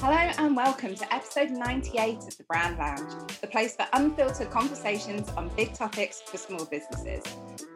Hello and welcome to episode 98 of the Brand Lounge, the place for unfiltered conversations on big topics for small businesses.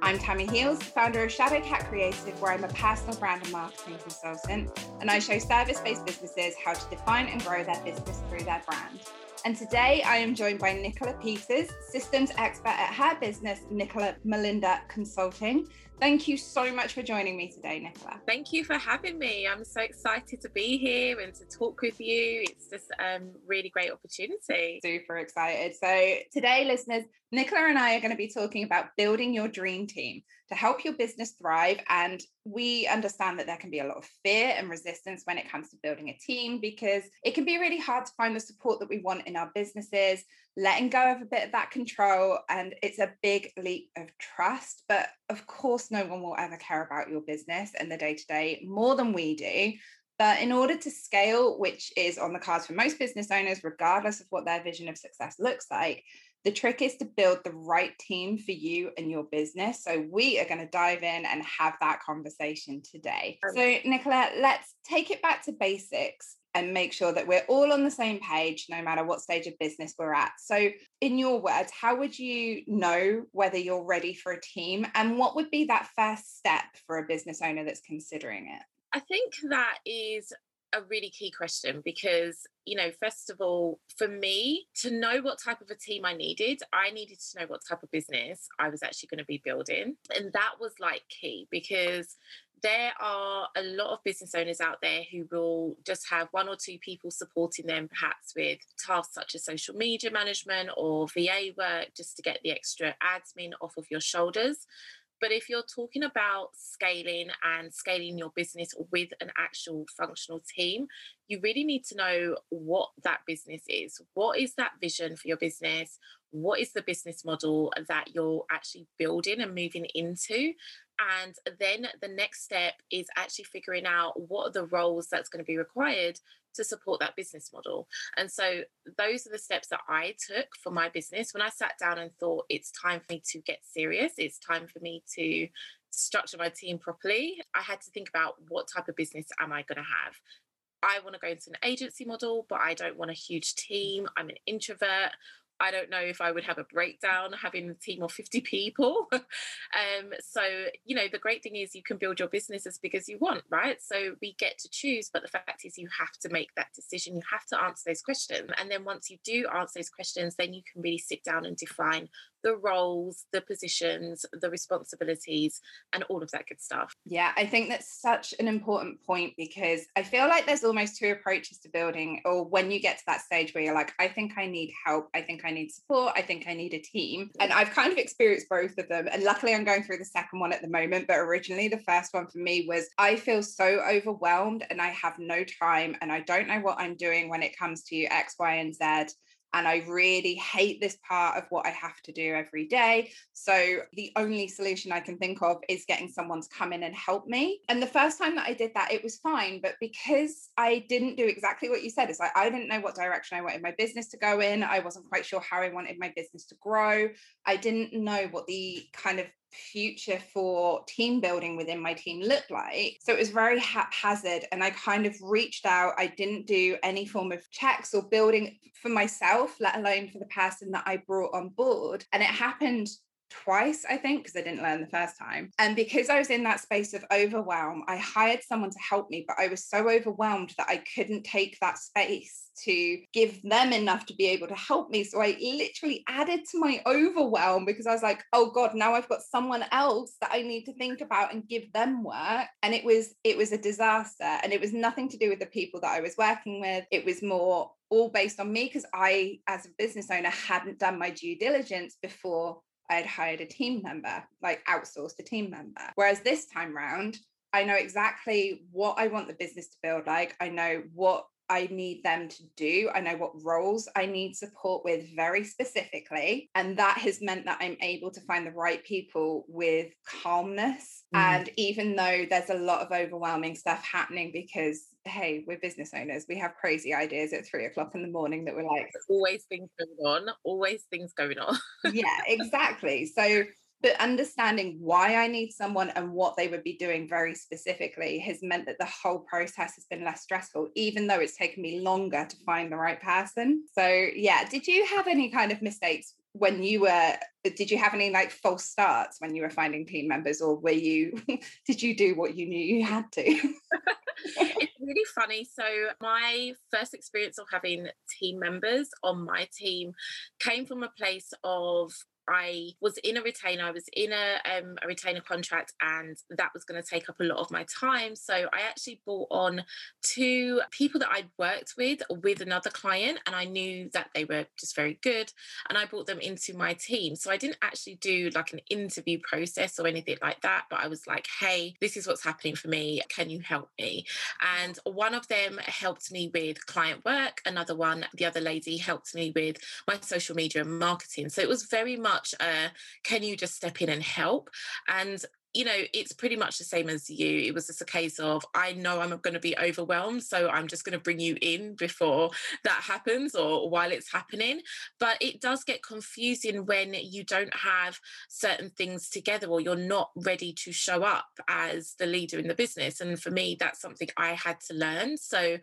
I'm Tammi Heels, founder of Shadow Cat Creative, where I'm a personal brand and marketing consultant, and I show service based businesses how to define and grow their business through their brand. And today I am joined by Nicola Peters, systems expert at her business, Nicola Melinda Consulting. Thank you so much for joining me today, Nicola. Thank you for having me. I'm so excited to be here and to talk with you. It's just a um, really great opportunity. Super excited. So, today, listeners, Nicola and I are going to be talking about building your dream team to help your business thrive. And we understand that there can be a lot of fear and resistance when it comes to building a team because it can be really hard to find the support that we want in our businesses, letting go of a bit of that control. And it's a big leap of trust. But of course, no one will ever care about your business and the day to day more than we do. But in order to scale, which is on the cards for most business owners, regardless of what their vision of success looks like, the trick is to build the right team for you and your business. So, we are going to dive in and have that conversation today. So, Nicola, let's take it back to basics and make sure that we're all on the same page no matter what stage of business we're at. So, in your words, how would you know whether you're ready for a team? And what would be that first step for a business owner that's considering it? I think that is a really key question because, you know, first of all, for me to know what type of a team I needed, I needed to know what type of business I was actually going to be building. And that was like key because there are a lot of business owners out there who will just have one or two people supporting them, perhaps with tasks such as social media management or VA work, just to get the extra admin off of your shoulders. But if you're talking about scaling and scaling your business with an actual functional team, you really need to know what that business is. What is that vision for your business? What is the business model that you're actually building and moving into? And then the next step is actually figuring out what are the roles that's going to be required to support that business model. And so those are the steps that I took for my business when I sat down and thought it's time for me to get serious, it's time for me to structure my team properly. I had to think about what type of business am I going to have? I want to go into an agency model, but I don't want a huge team. I'm an introvert. I don't know if I would have a breakdown having a team of 50 people. um, so, you know, the great thing is you can build your business as big as you want, right? So we get to choose, but the fact is you have to make that decision. You have to answer those questions. And then once you do answer those questions, then you can really sit down and define the roles, the positions, the responsibilities, and all of that good stuff. Yeah, I think that's such an important point because I feel like there's almost two approaches to building, or when you get to that stage where you're like, I think I need help, I think I need support, I think I need a team. And mm-hmm. I've kind of experienced both of them. And luckily, I'm going through the second one at the moment. But originally, the first one for me was I feel so overwhelmed and I have no time and I don't know what I'm doing when it comes to X, Y, and Z and I really hate this part of what I have to do every day. So the only solution I can think of is getting someone to come in and help me. And the first time that I did that, it was fine. But because I didn't do exactly what you said, it's like I didn't know what direction I wanted my business to go in. I wasn't quite sure how I wanted my business to grow. I didn't know what the kind of future for team building within my team looked like. So it was very haphazard. And I kind of reached out. I didn't do any form of checks or building for myself, let alone for the person that I brought on board. And it happened twice, I think, because I didn't learn the first time. And because I was in that space of overwhelm, I hired someone to help me, but I was so overwhelmed that I couldn't take that space to give them enough to be able to help me. So I literally added to my overwhelm because I was like, oh God, now I've got someone else that I need to think about and give them work. And it was, it was a disaster. And it was nothing to do with the people that I was working with. It was more all based on me because I, as a business owner, hadn't done my due diligence before I had hired a team member, like outsourced a team member. Whereas this time round, I know exactly what I want the business to build like. I know what I need them to do. I know what roles I need support with very specifically. And that has meant that I'm able to find the right people with calmness. Mm. And even though there's a lot of overwhelming stuff happening because, hey, we're business owners, we have crazy ideas at three o'clock in the morning that we're like, always things going on, always things going on. yeah, exactly. So, but understanding why I need someone and what they would be doing very specifically has meant that the whole process has been less stressful, even though it's taken me longer to find the right person. So, yeah, did you have any kind of mistakes when you were did you have any like false starts when you were finding team members or were you did you do what you knew you had to it's really funny so my first experience of having team members on my team came from a place of I was in a retainer, I was in a, um, a retainer contract, and that was going to take up a lot of my time. So I actually brought on two people that I'd worked with with another client, and I knew that they were just very good. And I brought them into my team. So I didn't actually do like an interview process or anything like that, but I was like, hey, this is what's happening for me. Can you help me? And one of them helped me with client work, another one, the other lady helped me with my social media and marketing. So it was very much much uh, can you just step in and help and you know, it's pretty much the same as you. It was just a case of, I know I'm going to be overwhelmed. So I'm just going to bring you in before that happens or while it's happening. But it does get confusing when you don't have certain things together or you're not ready to show up as the leader in the business. And for me, that's something I had to learn. So,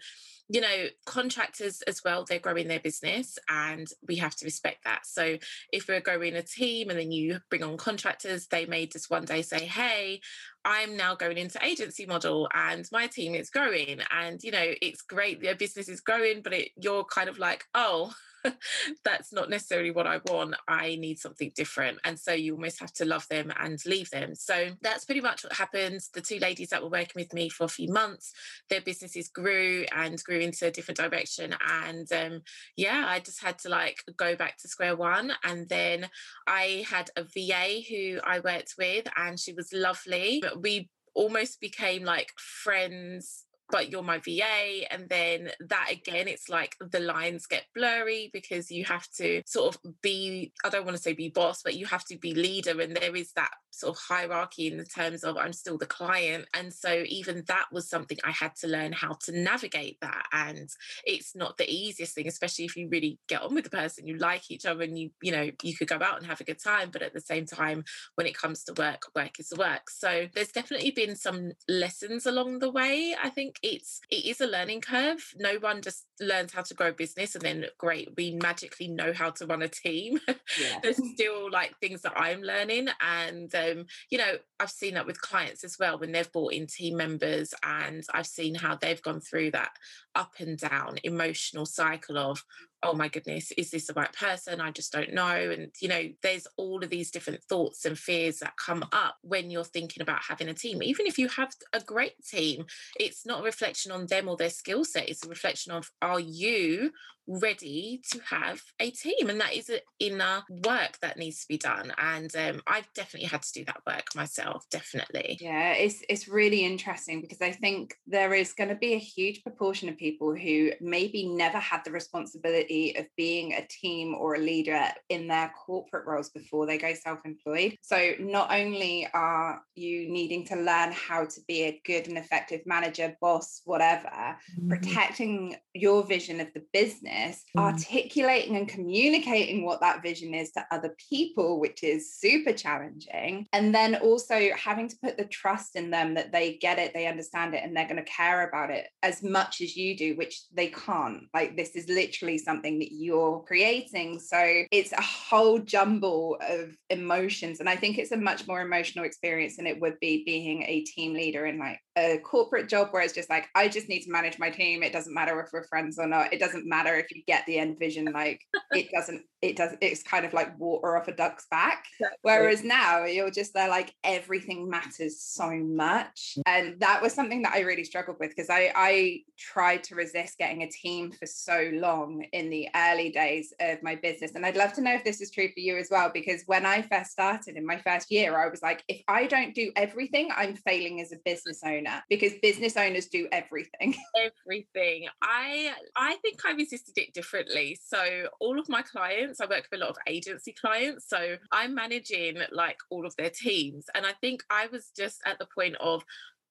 you know, contractors as well, they're growing their business and we have to respect that. So if we're growing a team and then you bring on contractors, they may just one day say, hey, I'm now going into agency model and my team is growing. And, you know, it's great, their business is growing, but it, you're kind of like, oh, that's not necessarily what I want. I need something different. And so you almost have to love them and leave them. So that's pretty much what happened. The two ladies that were working with me for a few months, their businesses grew and grew into a different direction. And um, yeah, I just had to like go back to square one. And then I had a VA who I worked with, and she was lovely. We almost became like friends but you're my VA. And then that again, it's like the lines get blurry because you have to sort of be, I don't want to say be boss, but you have to be leader. And there is that sort of hierarchy in the terms of I'm still the client. And so even that was something I had to learn how to navigate that. And it's not the easiest thing, especially if you really get on with the person, you like each other and you, you know, you could go out and have a good time. But at the same time, when it comes to work, work is work. So there's definitely been some lessons along the way. I think it's it is a learning curve. No one just learns how to grow a business and then great, we magically know how to run a team. Yeah. there's still like things that I'm learning and um, you know, I've seen that with clients as well when they've brought in team members, and I've seen how they've gone through that up and down emotional cycle of oh my goodness, is this the right person? I just don't know. And, you know, there's all of these different thoughts and fears that come up when you're thinking about having a team. Even if you have a great team, it's not a reflection on them or their skill set, it's a reflection of are you ready to have a team? And that is an inner work that needs to be done. And um, I've definitely had to do that work myself, definitely. Yeah, it's, it's really interesting because I think there is going to be a huge proportion of people who maybe never had the responsibility responsibility of being a team or a leader in their corporate roles before they go self employed. So, not only are you needing to learn how to be a good and effective manager, boss, whatever, mm-hmm. protecting your vision of the business, mm-hmm. articulating and communicating what that vision is to other people, which is super challenging. And then also having to put the trust in them that they get it, they understand it, and they're going to care about it as much as you do, which they can't. Like, this is literally something that you're creating. So it's a whole jumble of emotions. And I think it's a much more emotional experience than it would be being a team leader in like a corporate job where it's just like, I just need to manage my team. It doesn't matter if we're friends or not. It doesn't matter if you get the end vision. Like it doesn't, it does, it's kind of like water off a duck's back. Exactly. Whereas now you're just there like everything matters so much. Mm. And that was something that I really struggled with because I, I tried to resist getting a team for so long in the early days of my business. And I'd love to know if this is true for you as well, because when I first started in my first year, I was like, if I don't do everything, I'm failing as a business owner because business owners do everything. Everything. I I think I resisted it differently. So all of my clients, I work with a lot of agency clients. So I'm managing like all of their teams. And I think I was just at the point of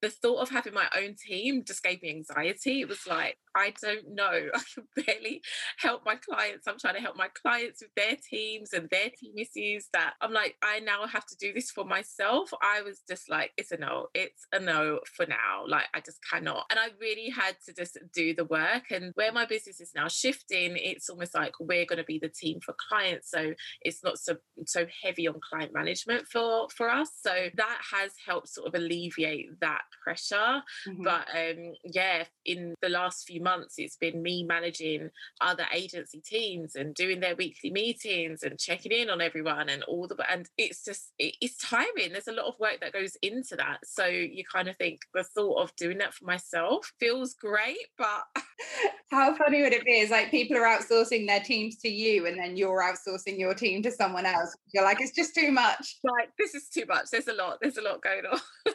the thought of having my own team just gave me anxiety. It was like, I don't know. I can barely help my clients. I'm trying to help my clients with their teams and their team issues that I'm like, I now have to do this for myself. I was just like, it's a no. It's a no for now. Like, I just cannot. And I really had to just do the work. And where my business is now shifting, it's almost like we're going to be the team for clients. So it's not so so heavy on client management for for us. So that has helped sort of alleviate that pressure. Mm-hmm. But um yeah, in the last few months, it's been me managing other agency teams and doing their weekly meetings and checking in on everyone and all the and it's just it's tiring. There's a lot of work that goes into that. So you kind of think the thought of doing that for myself feels great, but how funny would it be? Is like people are outsourcing their teams to you, and then you're outsourcing your team to someone else. You're like, it's just too much. Like this is too much. There's a lot. There's a lot going on.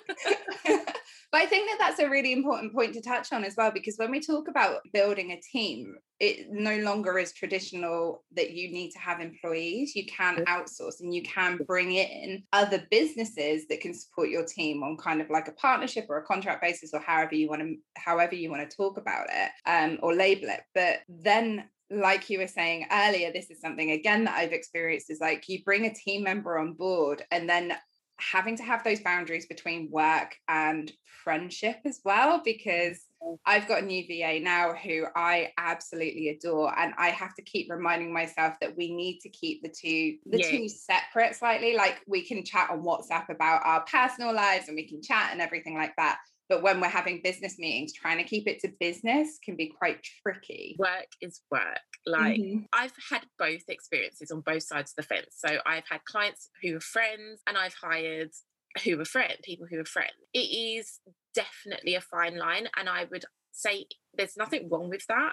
but I think that that's a really important point to touch on as well, because when we talk about building a team, it no longer is traditional that you need to have employees. You can outsource and you can bring in other businesses that can support your team on kind of like a partnership or a contract basis or however you want to however you want to talk about it um, or label it. But then like you were saying earlier, this is something again that I've experienced is like you bring a team member on board and then having to have those boundaries between work and friendship as well because mm. I've got a new VA now who I absolutely adore and I have to keep reminding myself that we need to keep the two the yeah. two separate slightly. Like we can chat on WhatsApp about our personal lives and we can chat and everything like that but when we're having business meetings trying to keep it to business can be quite tricky. Work is work. Like mm-hmm. i've had both experiences on both sides of the fence. So i've had clients who are friends and i've hired who are friends people who are friends it is definitely a fine line and i would say there's nothing wrong with that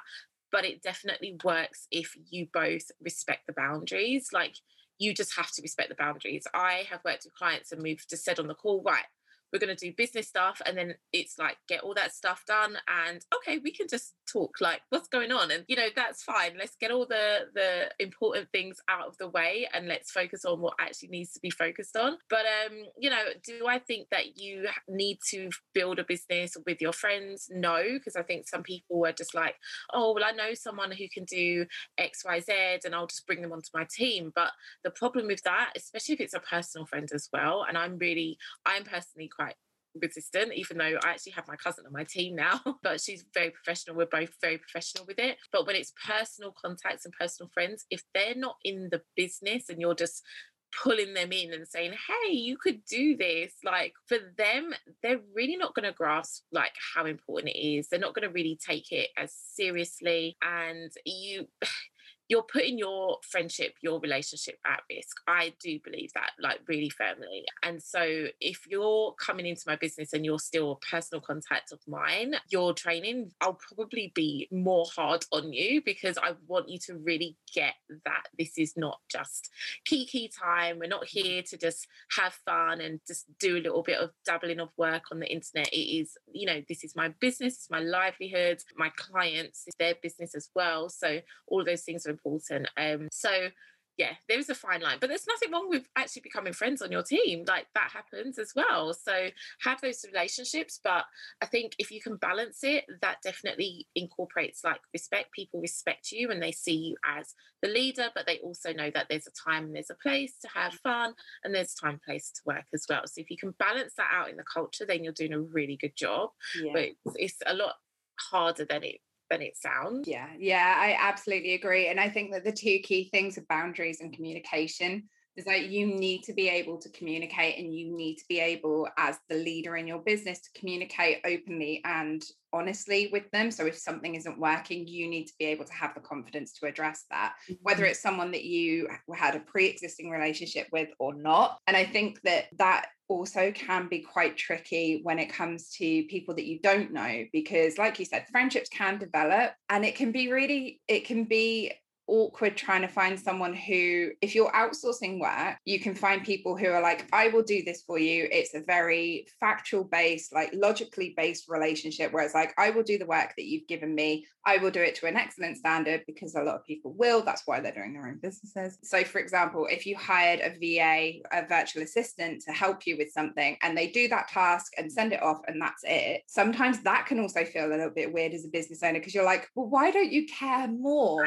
but it definitely works if you both respect the boundaries. Like you just have to respect the boundaries. I have worked with clients and we've just said on the call right we're going to do business stuff and then it's like get all that stuff done and okay we can just talk like what's going on? And you know that's fine. Let's get all the the important things out of the way and let's focus on what actually needs to be focused on. But um you know do i think that you need to build a business with your friends? No because i think some people are just like oh well i know someone who can do xyz and i'll just bring them onto my team. But the problem with that especially if it's a personal friend as well and i'm really i'm personally quite resistant, even though I actually have my cousin on my team now, but she's very professional. We're both very professional with it. But when it's personal contacts and personal friends, if they're not in the business and you're just pulling them in and saying hey you could do this like for them they're really not going to grasp like how important it is they're not going to really take it as seriously and you you're putting your friendship, your relationship at risk. I do believe that, like, really firmly. And so, if you're coming into my business and you're still a personal contact of mine, your training, I'll probably be more hard on you because I want you to really get that this is not just kiki time. We're not here to just have fun and just do a little bit of dabbling of work on the internet. It is, you know, this is my business, it's my livelihood, my clients, it's their business as well. So, all those things are important. Um, so yeah, there is a fine line, but there's nothing wrong with actually becoming friends on your team. Like that happens as well. So have those relationships, but I think if you can balance it, that definitely incorporates like respect. People respect you and they see you as the leader, but they also know that there's a time and there's a place to have fun and there's time and place to work as well. So if you can balance that out in the culture, then you're doing a really good job. Yeah. But it's, it's a lot harder than it than it sounds. Yeah, yeah, I absolutely agree. And I think that the two key things are boundaries and communication. Is that you need to be able to communicate and you need to be able, as the leader in your business, to communicate openly and honestly with them. So if something isn't working, you need to be able to have the confidence to address that, whether mm-hmm. it's someone that you had a pre existing relationship with or not. And I think that that also can be quite tricky when it comes to people that you don't know because like you said friendships can develop and it can be really it can be awkward trying to find someone who, if you're outsourcing work, you can find people who are like, I will do this for you. It's a very factual based, like logically based relationship where it's like, I will do the work that you've given me. I will do it to an excellent standard because a lot of people will. That's why they're doing their own businesses. So, for example, if you hired a VA, a virtual assistant to help you with something and they do that task and send it off and that's it, sometimes that can also feel a little bit weird as a business owner because you're like, well, why don't you care oh more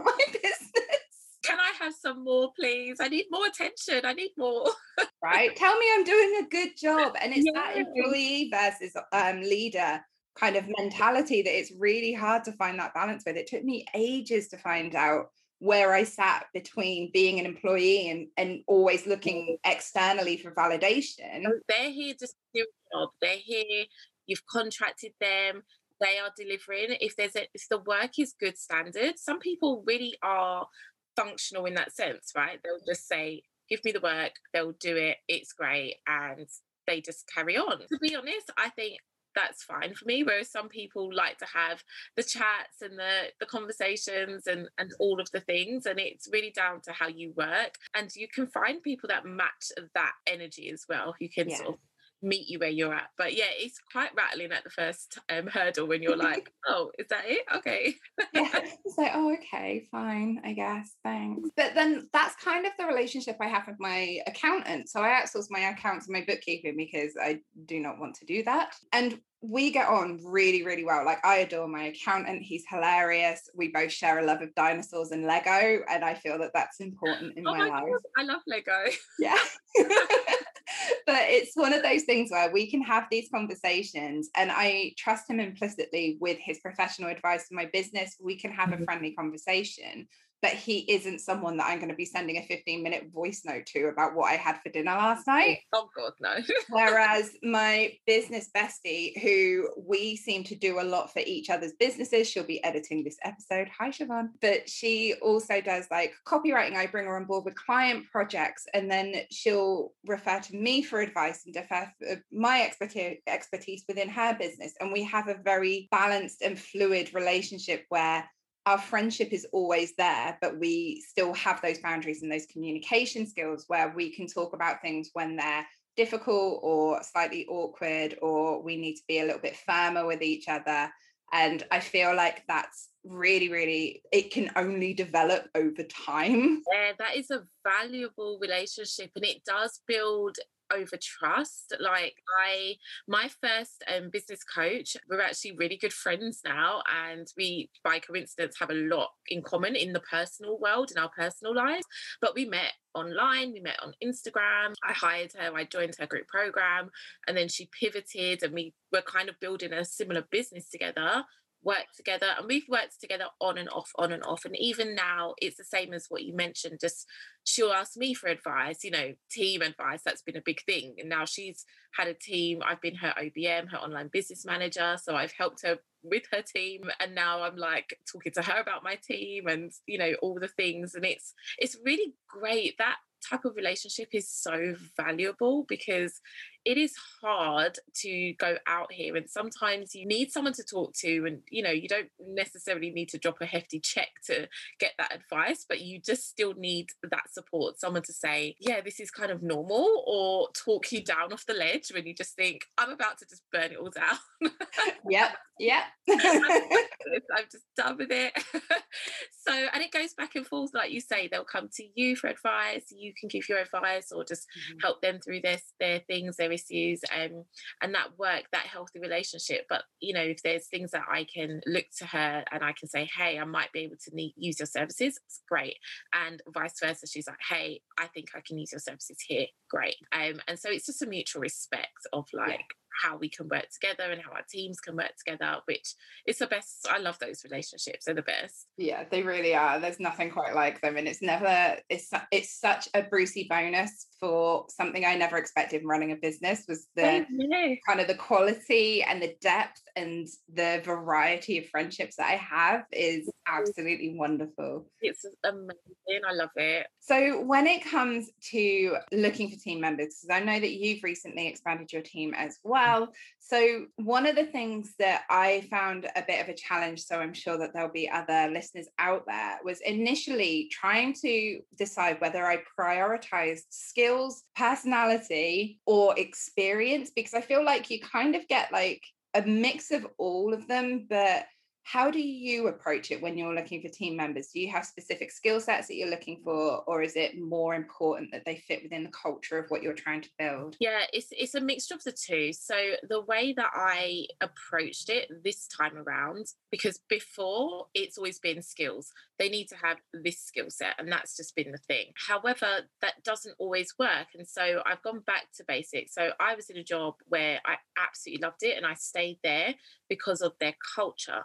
about my business? Can I have some more, please? I need more attention. I need more. right. Tell me I'm doing a good job. And it's yeah. that employee versus um, leader kind of mentality that it's really hard to find that balance with. It took me ages to find out where I sat between being an employee and, and always looking externally for validation. They're here to do a job. They're here, you've contracted them, they are delivering. If there's a if the work is good standard, some people really are functional in that sense, right? They'll just say, give me the work, they'll do it, it's great, and they just carry on. To be honest, I think that's fine for me whereas some people like to have the chats and the the conversations and and all of the things and it's really down to how you work and you can find people that match that energy as well you can yeah. sort of meet you where you're at. But yeah, it's quite rattling at the first um, hurdle when you're like, oh, is that it? Okay. yeah. It's like, oh, okay, fine, I guess, thanks. But then that's kind of the relationship I have with my accountant. So I outsource my accounts and my bookkeeping because I do not want to do that. And we get on really, really well. Like I adore my accountant. He's hilarious. We both share a love of dinosaurs and Lego. And I feel that that's important in oh my, my life. God, I love Lego. Yeah. But it's one of those things where we can have these conversations and I trust him implicitly with his professional advice for my business. We can have mm-hmm. a friendly conversation but he isn't someone that I'm going to be sending a 15 minute voice note to about what I had for dinner last night. Oh, God, no. Whereas my business bestie, who we seem to do a lot for each other's businesses, she'll be editing this episode. Hi, Siobhan. But she also does like copywriting. I bring her on board with client projects, and then she'll refer to me for advice and defer my expertise, expertise within her business. And we have a very balanced and fluid relationship where our friendship is always there, but we still have those boundaries and those communication skills where we can talk about things when they're difficult or slightly awkward, or we need to be a little bit firmer with each other. And I feel like that's really, really, it can only develop over time. Yeah, that is a valuable relationship and it does build over trust. Like I, my first um, business coach, we're actually really good friends now, and we, by coincidence, have a lot in common in the personal world, in our personal lives. But we met online, we met on Instagram. I hired her, I joined her group program, and then she pivoted, and we were kind of building a similar business together worked together and we've worked together on and off on and off and even now it's the same as what you mentioned just she'll ask me for advice you know team advice that's been a big thing and now she's had a team i've been her obm her online business manager so i've helped her with her team and now i'm like talking to her about my team and you know all the things and it's it's really great that type of relationship is so valuable because it is hard to go out here and sometimes you need someone to talk to and you know you don't necessarily need to drop a hefty check to get that advice but you just still need that support someone to say yeah this is kind of normal or talk you down off the ledge when you just think i'm about to just burn it all down. Yep yep. I'm just done with it. So and it goes back and forth like you say they'll come to you for advice you can give your advice or just mm-hmm. help them through this their things their issues um, and that work that healthy relationship. But you know if there's things that i can look to her and i can say hey i might be able to need, use your services it's great. And vice versa she's like hey i think i can use your services here. Great. Um, and so it's just a mutual respect of like yeah how we can work together and how our teams can work together, which is the best. I love those relationships. They're the best. Yeah, they really are. There's nothing quite like them. And it's never, it's it's such a Brucey bonus for something I never expected running a business was the oh, kind of the quality and the depth and the variety of friendships that I have is mm. absolutely wonderful. It's amazing. I love it. So, when it comes to looking for team members, because I know that you've recently expanded your team as well. So, one of the things that I found a bit of a challenge, so I'm sure that there'll be other listeners out there, was initially trying to decide whether I prioritized skills, personality, or experience, because I feel like you kind of get like a mix of all of them, but how do you approach it when you're looking for team members? Do you have specific skill sets that you're looking for, or is it more important that they fit within the culture of what you're trying to build? Yeah, it's it's a mixture of the two. So the way that I approached it this time around, because before it's always been skills. They need to have this skill set, and that's just been the thing. However, that doesn't always work. And so I've gone back to basics. So I was in a job where I absolutely loved it and I stayed there because of their culture.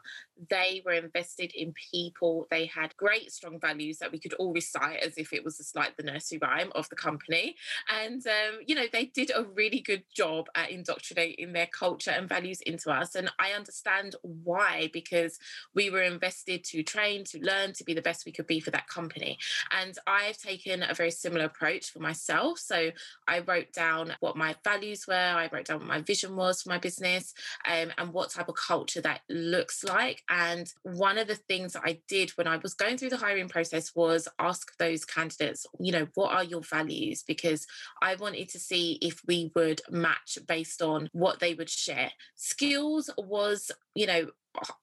They were invested in people. They had great, strong values that we could all recite as if it was just like the nursery rhyme of the company. And, um, you know, they did a really good job at indoctrinating their culture and values into us. And I understand why, because we were invested to train, to learn, to be the best we could be for that company. And I've taken a very similar approach for myself. So I wrote down what my values were, I wrote down what my vision was for my business, um, and what type of culture that looks like. And one of the things that I did when I was going through the hiring process was ask those candidates, you know, what are your values? Because I wanted to see if we would match based on what they would share. Skills was, you know,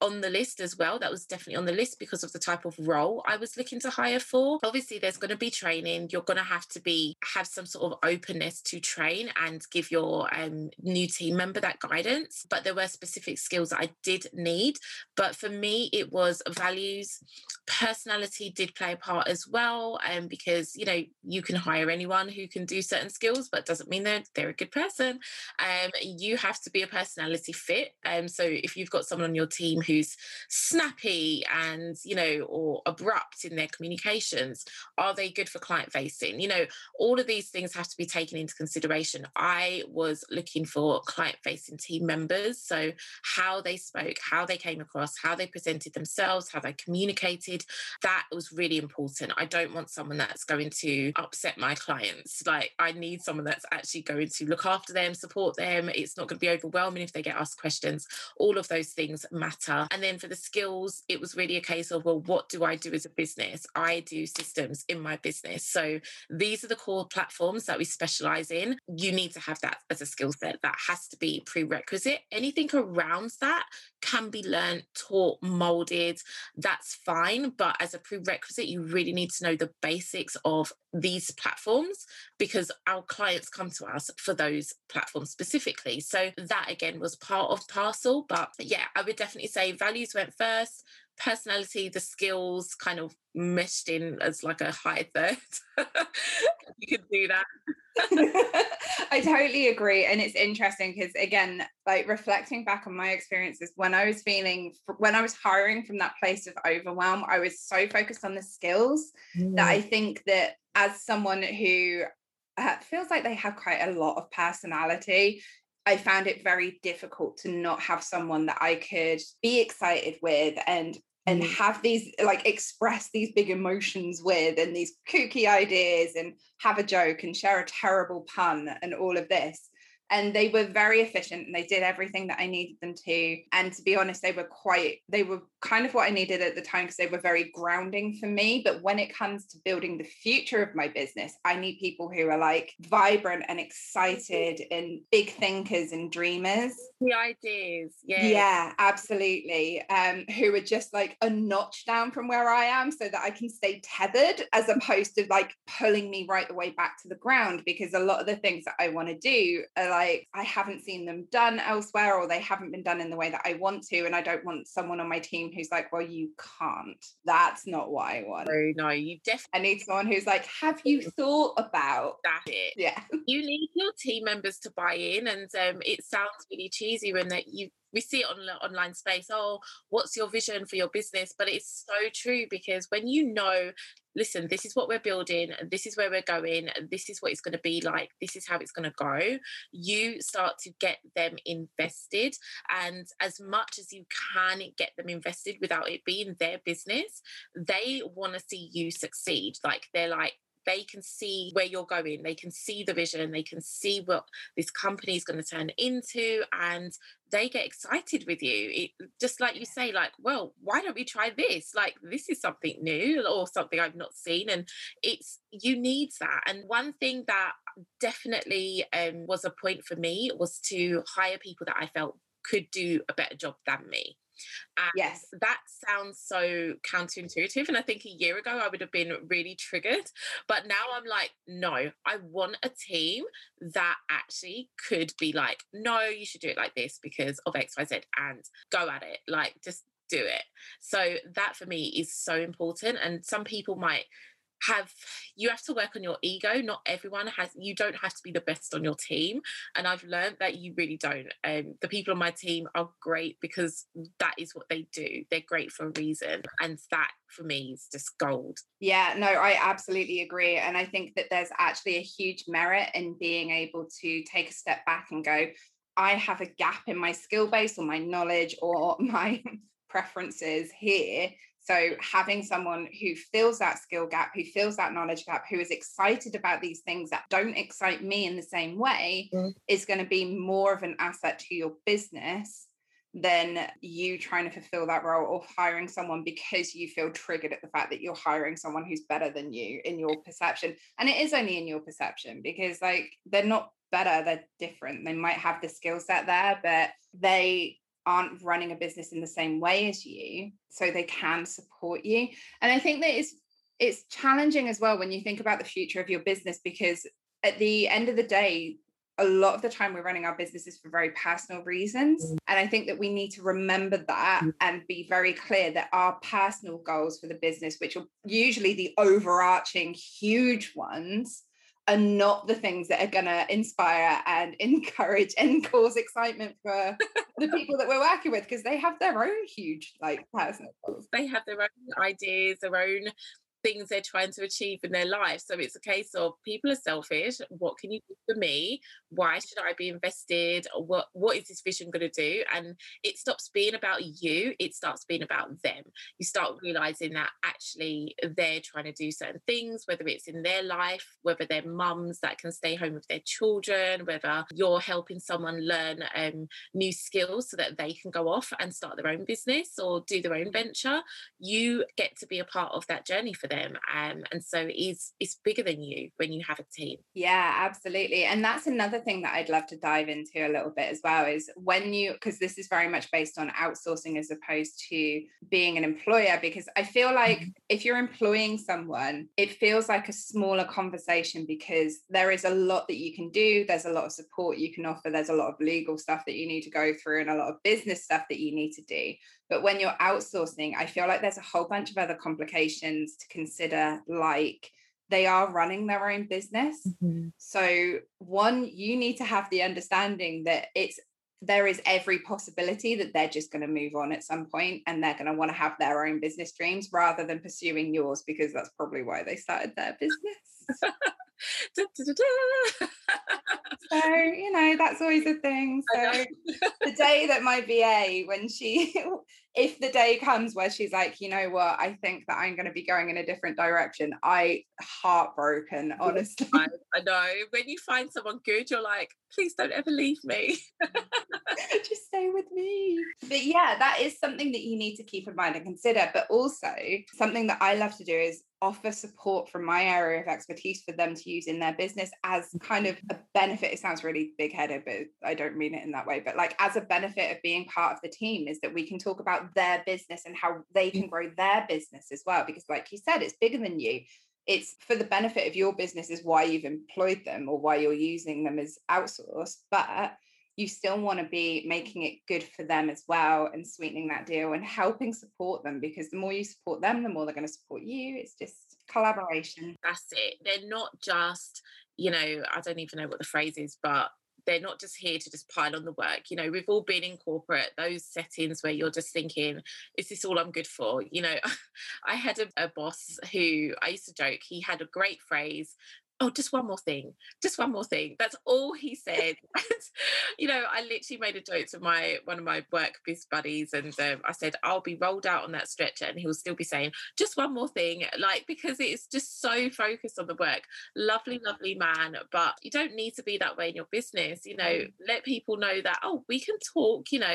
on the list as well. That was definitely on the list because of the type of role I was looking to hire for. Obviously, there's going to be training. You're going to have to be have some sort of openness to train and give your um, new team member that guidance. But there were specific skills that I did need. But for me, it was values. Personality did play a part as well, um, because you know you can hire anyone who can do certain skills, but doesn't mean they're they're a good person. Um, you have to be a personality fit. Um, so if you've got someone on your team team who's snappy and you know or abrupt in their communications are they good for client facing you know all of these things have to be taken into consideration. I was looking for client facing team members so how they spoke how they came across how they presented themselves how they communicated that was really important. I don't want someone that's going to upset my clients. Like i need someone that's actually going to look after them support them. It's not going to be overwhelming if they get asked questions. All of those things matter matter. And then for the skills, it was really a case of, well, what do I do as a business? I do systems in my business. So these are the core platforms that we specialize in. You need to have that as a skill set. That has to be prerequisite. Anything around that can be learned, taught, molded. That's fine. But as a prerequisite, you really need to know the basics of these platforms because our clients come to us for those platforms specifically. So that again was part of parcel. But yeah, I would definitely say values went first, personality, the skills kind of meshed in as like a high third. you could do that. I totally agree. And it's interesting because, again, like reflecting back on my experiences, when I was feeling, when I was hiring from that place of overwhelm, I was so focused on the skills mm. that I think that as someone who uh, feels like they have quite a lot of personality, I found it very difficult to not have someone that I could be excited with and and mm. have these like express these big emotions with and these kooky ideas and have a joke and share a terrible pun and all of this and they were very efficient and they did everything that I needed them to. And to be honest, they were quite, they were kind of what I needed at the time because they were very grounding for me. But when it comes to building the future of my business, I need people who are like vibrant and excited and big thinkers and dreamers. The ideas, yeah. Yeah, absolutely. Um, who are just like a notch down from where I am so that I can stay tethered as opposed to like pulling me right the way back to the ground because a lot of the things that I want to do are like like I haven't seen them done elsewhere or they haven't been done in the way that I want to. And I don't want someone on my team who's like, well, you can't. That's not what I want. Oh, no, you definitely I need someone who's like, have you thought about that? It. Yeah. You need your team members to buy in. And um, it sounds really cheesy when that you we see it on the online space oh what's your vision for your business but it's so true because when you know listen, this is what we're building, this is where we're going, this is what it's going to be like, this is how it's going to go, you start to get them invested. And as much as you can get them invested without it being their business, they want to see you succeed. Like they're like, they can see where you're going they can see the vision they can see what this company is going to turn into and they get excited with you. It, just like you say like well why don't we try this? Like this is something new or something i've not seen and it's you need that and one thing that definitely um, was a point for me was to hire people that i felt could do a better job than me and yes. That sounds so counterintuitive. And I think a year ago I would have been really triggered. But now I'm like, no, I want a team that actually could be like, no, you should do it like this because of XYZ and go at it. Like, just do it. So that for me is so important. And some people might have you have to work on your ego. Not everyone has you don't have to be the best on your team. And i've learned that you really don't. Um, the people on my team are great because that is what they do. They're great for a reason. And that for me is just gold. Yeah no i absolutely agree. And i think that there's actually a huge merit in being able to take a step back and go i have a gap in my skill base or my knowledge or my preferences here so having someone who fills that skill gap, who fills that knowledge gap, who is excited about these things that don't excite me in the same way mm. is going to be more of an asset to your business than you trying to fulfill that role or hiring someone because you feel triggered at the fact that you're hiring someone who's better than you in your perception. And it is only in your perception because like they're not better, they're different. They might have the skill set there, but they aren't running a business in the same way as you so they can support you and i think that it's it's challenging as well when you think about the future of your business because at the end of the day a lot of the time we're running our businesses for very personal reasons mm. and i think that we need to remember that mm. and be very clear that our personal goals for the business which are usually the overarching huge ones are not the things that are going to inspire and encourage and cause excitement for the people that we're working with because they have their own huge like personal goals. They have their own ideas, their own things they're trying to achieve in their life. So it's a case of people are selfish. What can you do for me? Why should I be invested? What what is this vision going to do? And it stops being about you. It starts being about them. You start realizing that actually they're trying to do certain things, whether it's in their life, whether they're mums that can stay home with their children, whether you're helping someone learn um, new skills so that they can go off and start their own business or do their own venture. You get to be a part of that journey for them um, and so it's it's bigger than you when you have a team yeah absolutely and that's another thing that i'd love to dive into a little bit as well is when you because this is very much based on outsourcing as opposed to being an employer because i feel like mm-hmm. if you're employing someone it feels like a smaller conversation because there is a lot that you can do there's a lot of support you can offer there's a lot of legal stuff that you need to go through and a lot of business stuff that you need to do but when you're outsourcing, I feel like there's a whole bunch of other complications to consider, like they are running their own business. Mm-hmm. So, one, you need to have the understanding that it's there is every possibility that they're just going to move on at some point and they're going to want to have their own business dreams rather than pursuing yours because that's probably why they started their business. da, da, da, so you know that's always a thing. So the day that my va when she if the day comes where she's like you know what? I think that i'm going to be going in a different direction i heartbroken honestly. I, I know. When you find someone good you're like please don't ever leave me. Just stay with me. But yeah that is something that you need to keep in mind and consider. But also something that i love to do is offer support from my area of expertise for them to use in their business as mm-hmm. kind of a benefit. It sounds really big headed, but I don't mean it in that way. But like as a benefit of being part of the team is that we can talk about their business and how they mm. can grow their business as well. Because, like you said, it's bigger than you. It's for the benefit of your business, is why you've employed them or why you're using them as outsourced. But you still want to be making it good for them as well and sweetening that deal and helping support them because the more you support them, the more they're going to support you. It's just collaboration. That's it. They're not just, you know, I don't even know what the phrase is, but they're not just here to just pile on the work. You know, we've all been in corporate, those settings where you're just thinking, is this all I'm good for? You know, I had a, a boss who I used to joke, he had a great phrase oh, just one more thing, just one more thing. That's all he said. you know, I literally made a joke to my one of my work biz buddies, and um, I said, I'll be rolled out on that stretcher, and he'll still be saying, just one more thing, like because it's just so focused on the work. Lovely, lovely man, but you don't need to be that way in your business. You know, mm. let people know that oh, we can talk. You know,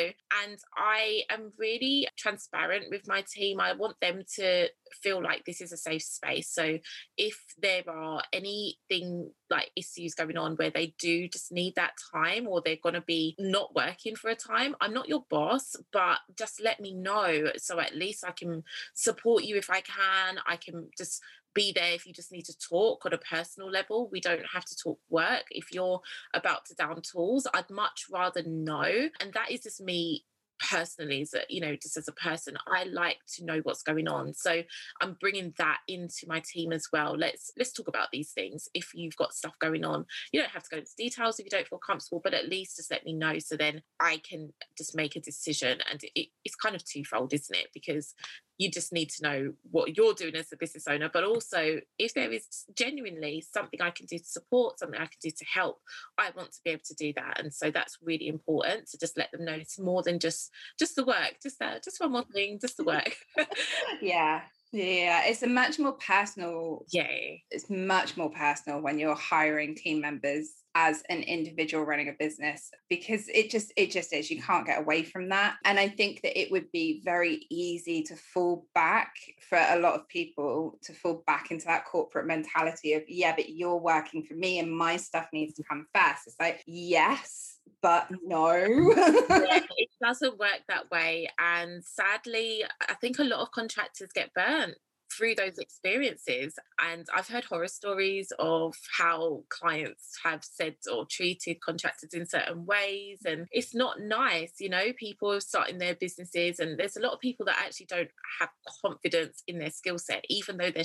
and I am really transparent with my team. I want them to feel like this is a safe space. So if there are anything like issues going on where they do just need that time or they're going to be not working for a time, I'm not your boss, but just let me know. So at least I can support you if I can. I can just be there if you just need to talk on a personal level. We don't have to talk work. If you're about to down tools, I'd much rather know. And that is just me personally as a you know just as a person i like to know what's going on. So i'm bringing that into my team as well. Let's let's talk about these things. If you've got stuff going on you don't have to go into details if you don't feel comfortable but at least just let me know so then i can just make a decision. And it, it's kind of twofold isn't it? Because you just need to know what you're doing as a business owner but also if there is genuinely something i can do to support something i can do to help i want to be able to do that. And so that's really important to just let them know. It's more than just just the work just that just one more thing just the work yeah yeah, it's a much more personal. Yeah. It's much more personal when you're hiring team members as an individual running a business because it just it just is you can't get away from that and i think that it would be very easy to fall back for a lot of people to fall back into that corporate mentality of yeah but you're working for me and my stuff needs to come first it's like yes but no yeah, it doesn't work that way and sadly i think a lot of contractors get burnt through those experiences. And I've heard horror stories of how clients have said or treated contractors in certain ways. And it's not nice, you know, people are starting their businesses, and there's a lot of people that actually don't have confidence in their skill set, even though they're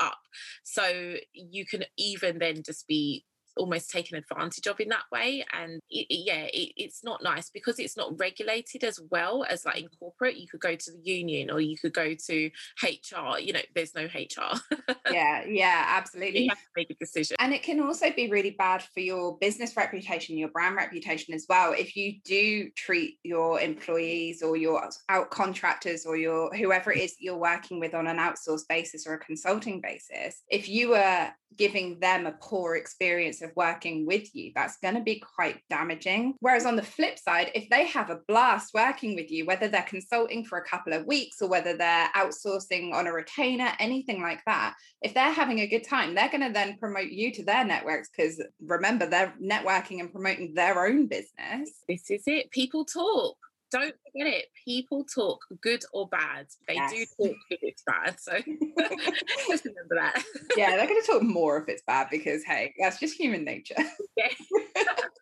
up. So you can even then just be almost taken advantage of in that way and it, yeah it, it's not nice because it's not regulated as well as like in corporate you could go to the union or you could go to hr you know there's no hr yeah yeah absolutely. you have to make a decision. And it can also be really bad for your business reputation your brand reputation as well. If you do treat your employees or your out contractors or your whoever it is you're working with on an outsourced basis or a consulting basis if you are giving them a poor experience of working with you, that's going to be quite damaging. Whereas on the flip side, if they have a blast working with you, whether they're consulting for a couple of weeks or whether they're outsourcing on a retainer, anything like that, if they're having a good time, they're going to then promote you to their networks because remember, they're networking and promoting their own business. This is it. People talk don't forget it. People talk good or bad. They yes. do talk if it's bad. So just remember that. yeah, they're going to talk more if it's bad because, hey, that's just human nature. Yeah.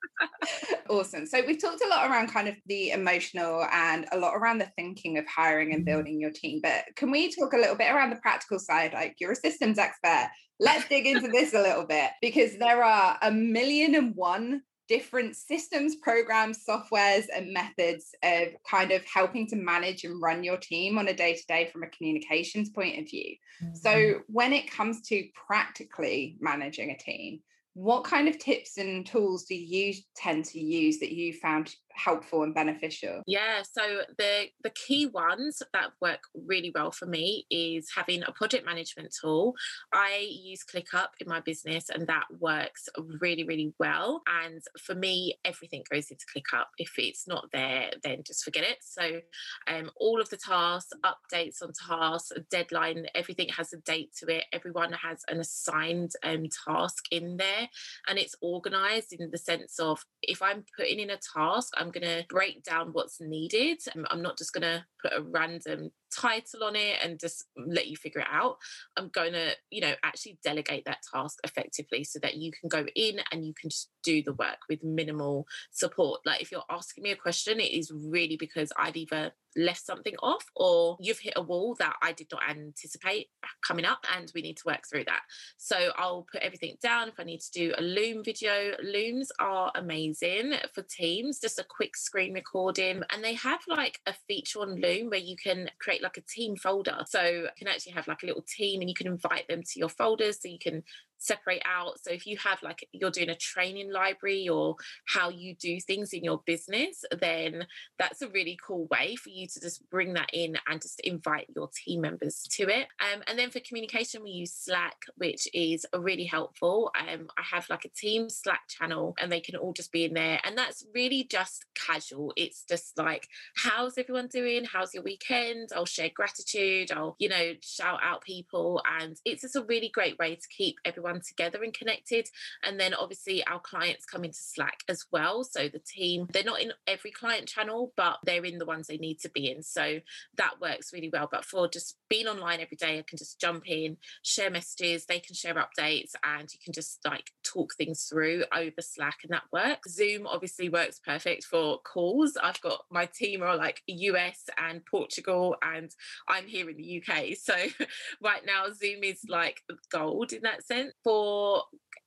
awesome. So we've talked a lot around kind of the emotional and a lot around the thinking of hiring and mm-hmm. building your team. But can we talk a little bit around the practical side? Like you're a systems expert. Let's dig into this a little bit because there are a million and one different systems, programs, softwares, and methods of kind of helping to manage and run your team on a day to day from a communications point of view. Mm-hmm. So, when it comes to practically managing a team, what kind of tips and tools do you tend to use that you found helpful and beneficial? Yeah, so the the key ones that work really well for me is having a project management tool. I use ClickUp in my business and that works really really well and for me everything goes into ClickUp. If it's not there then just forget it. So um all of the tasks, updates on tasks, deadline, everything has a date to it. Everyone has an assigned um task in there and it's organized in the sense of if I'm putting in a task I'm going to break down what's needed. I'm not just going to put a random title on it and just let you figure it out. I'm going to, you know, actually delegate that task effectively so that you can go in and you can just do the work with minimal support. Like if you're asking me a question, it is really because I've either left something off or you've hit a wall that I did not anticipate coming up and we need to work through that. So I'll put everything down if I need to do a Loom video. Looms are amazing for teams, just a quick screen recording and they have like a feature on Loom where you can create like a team folder. So you can actually have like a little team and you can invite them to your folders so you can separate out. So if you have like you're doing a training library or how you do things in your business, then that's a really cool way for you to just bring that in and just invite your team members to it. Um, and then for communication, we use Slack, which is really helpful. Um, I have like a team Slack channel and they can all just be in there. And that's really just casual. It's just like, how's everyone doing? How's your weekend? I'll share gratitude. I'll, you know, shout out people. And it's just a really great way to keep everyone everyone together and connected. And then obviously our clients come into Slack as well. So the team, they're not in every client channel, but they're in the ones they need to be in. So that works really well. But for just being online every day, I can just jump in, share messages, they can share updates, and you can just like talk things through over Slack, and that works. Zoom obviously works perfect for calls. I've got my team are like US and Portugal, and I'm here in the UK. So right now, Zoom is like gold in that sense for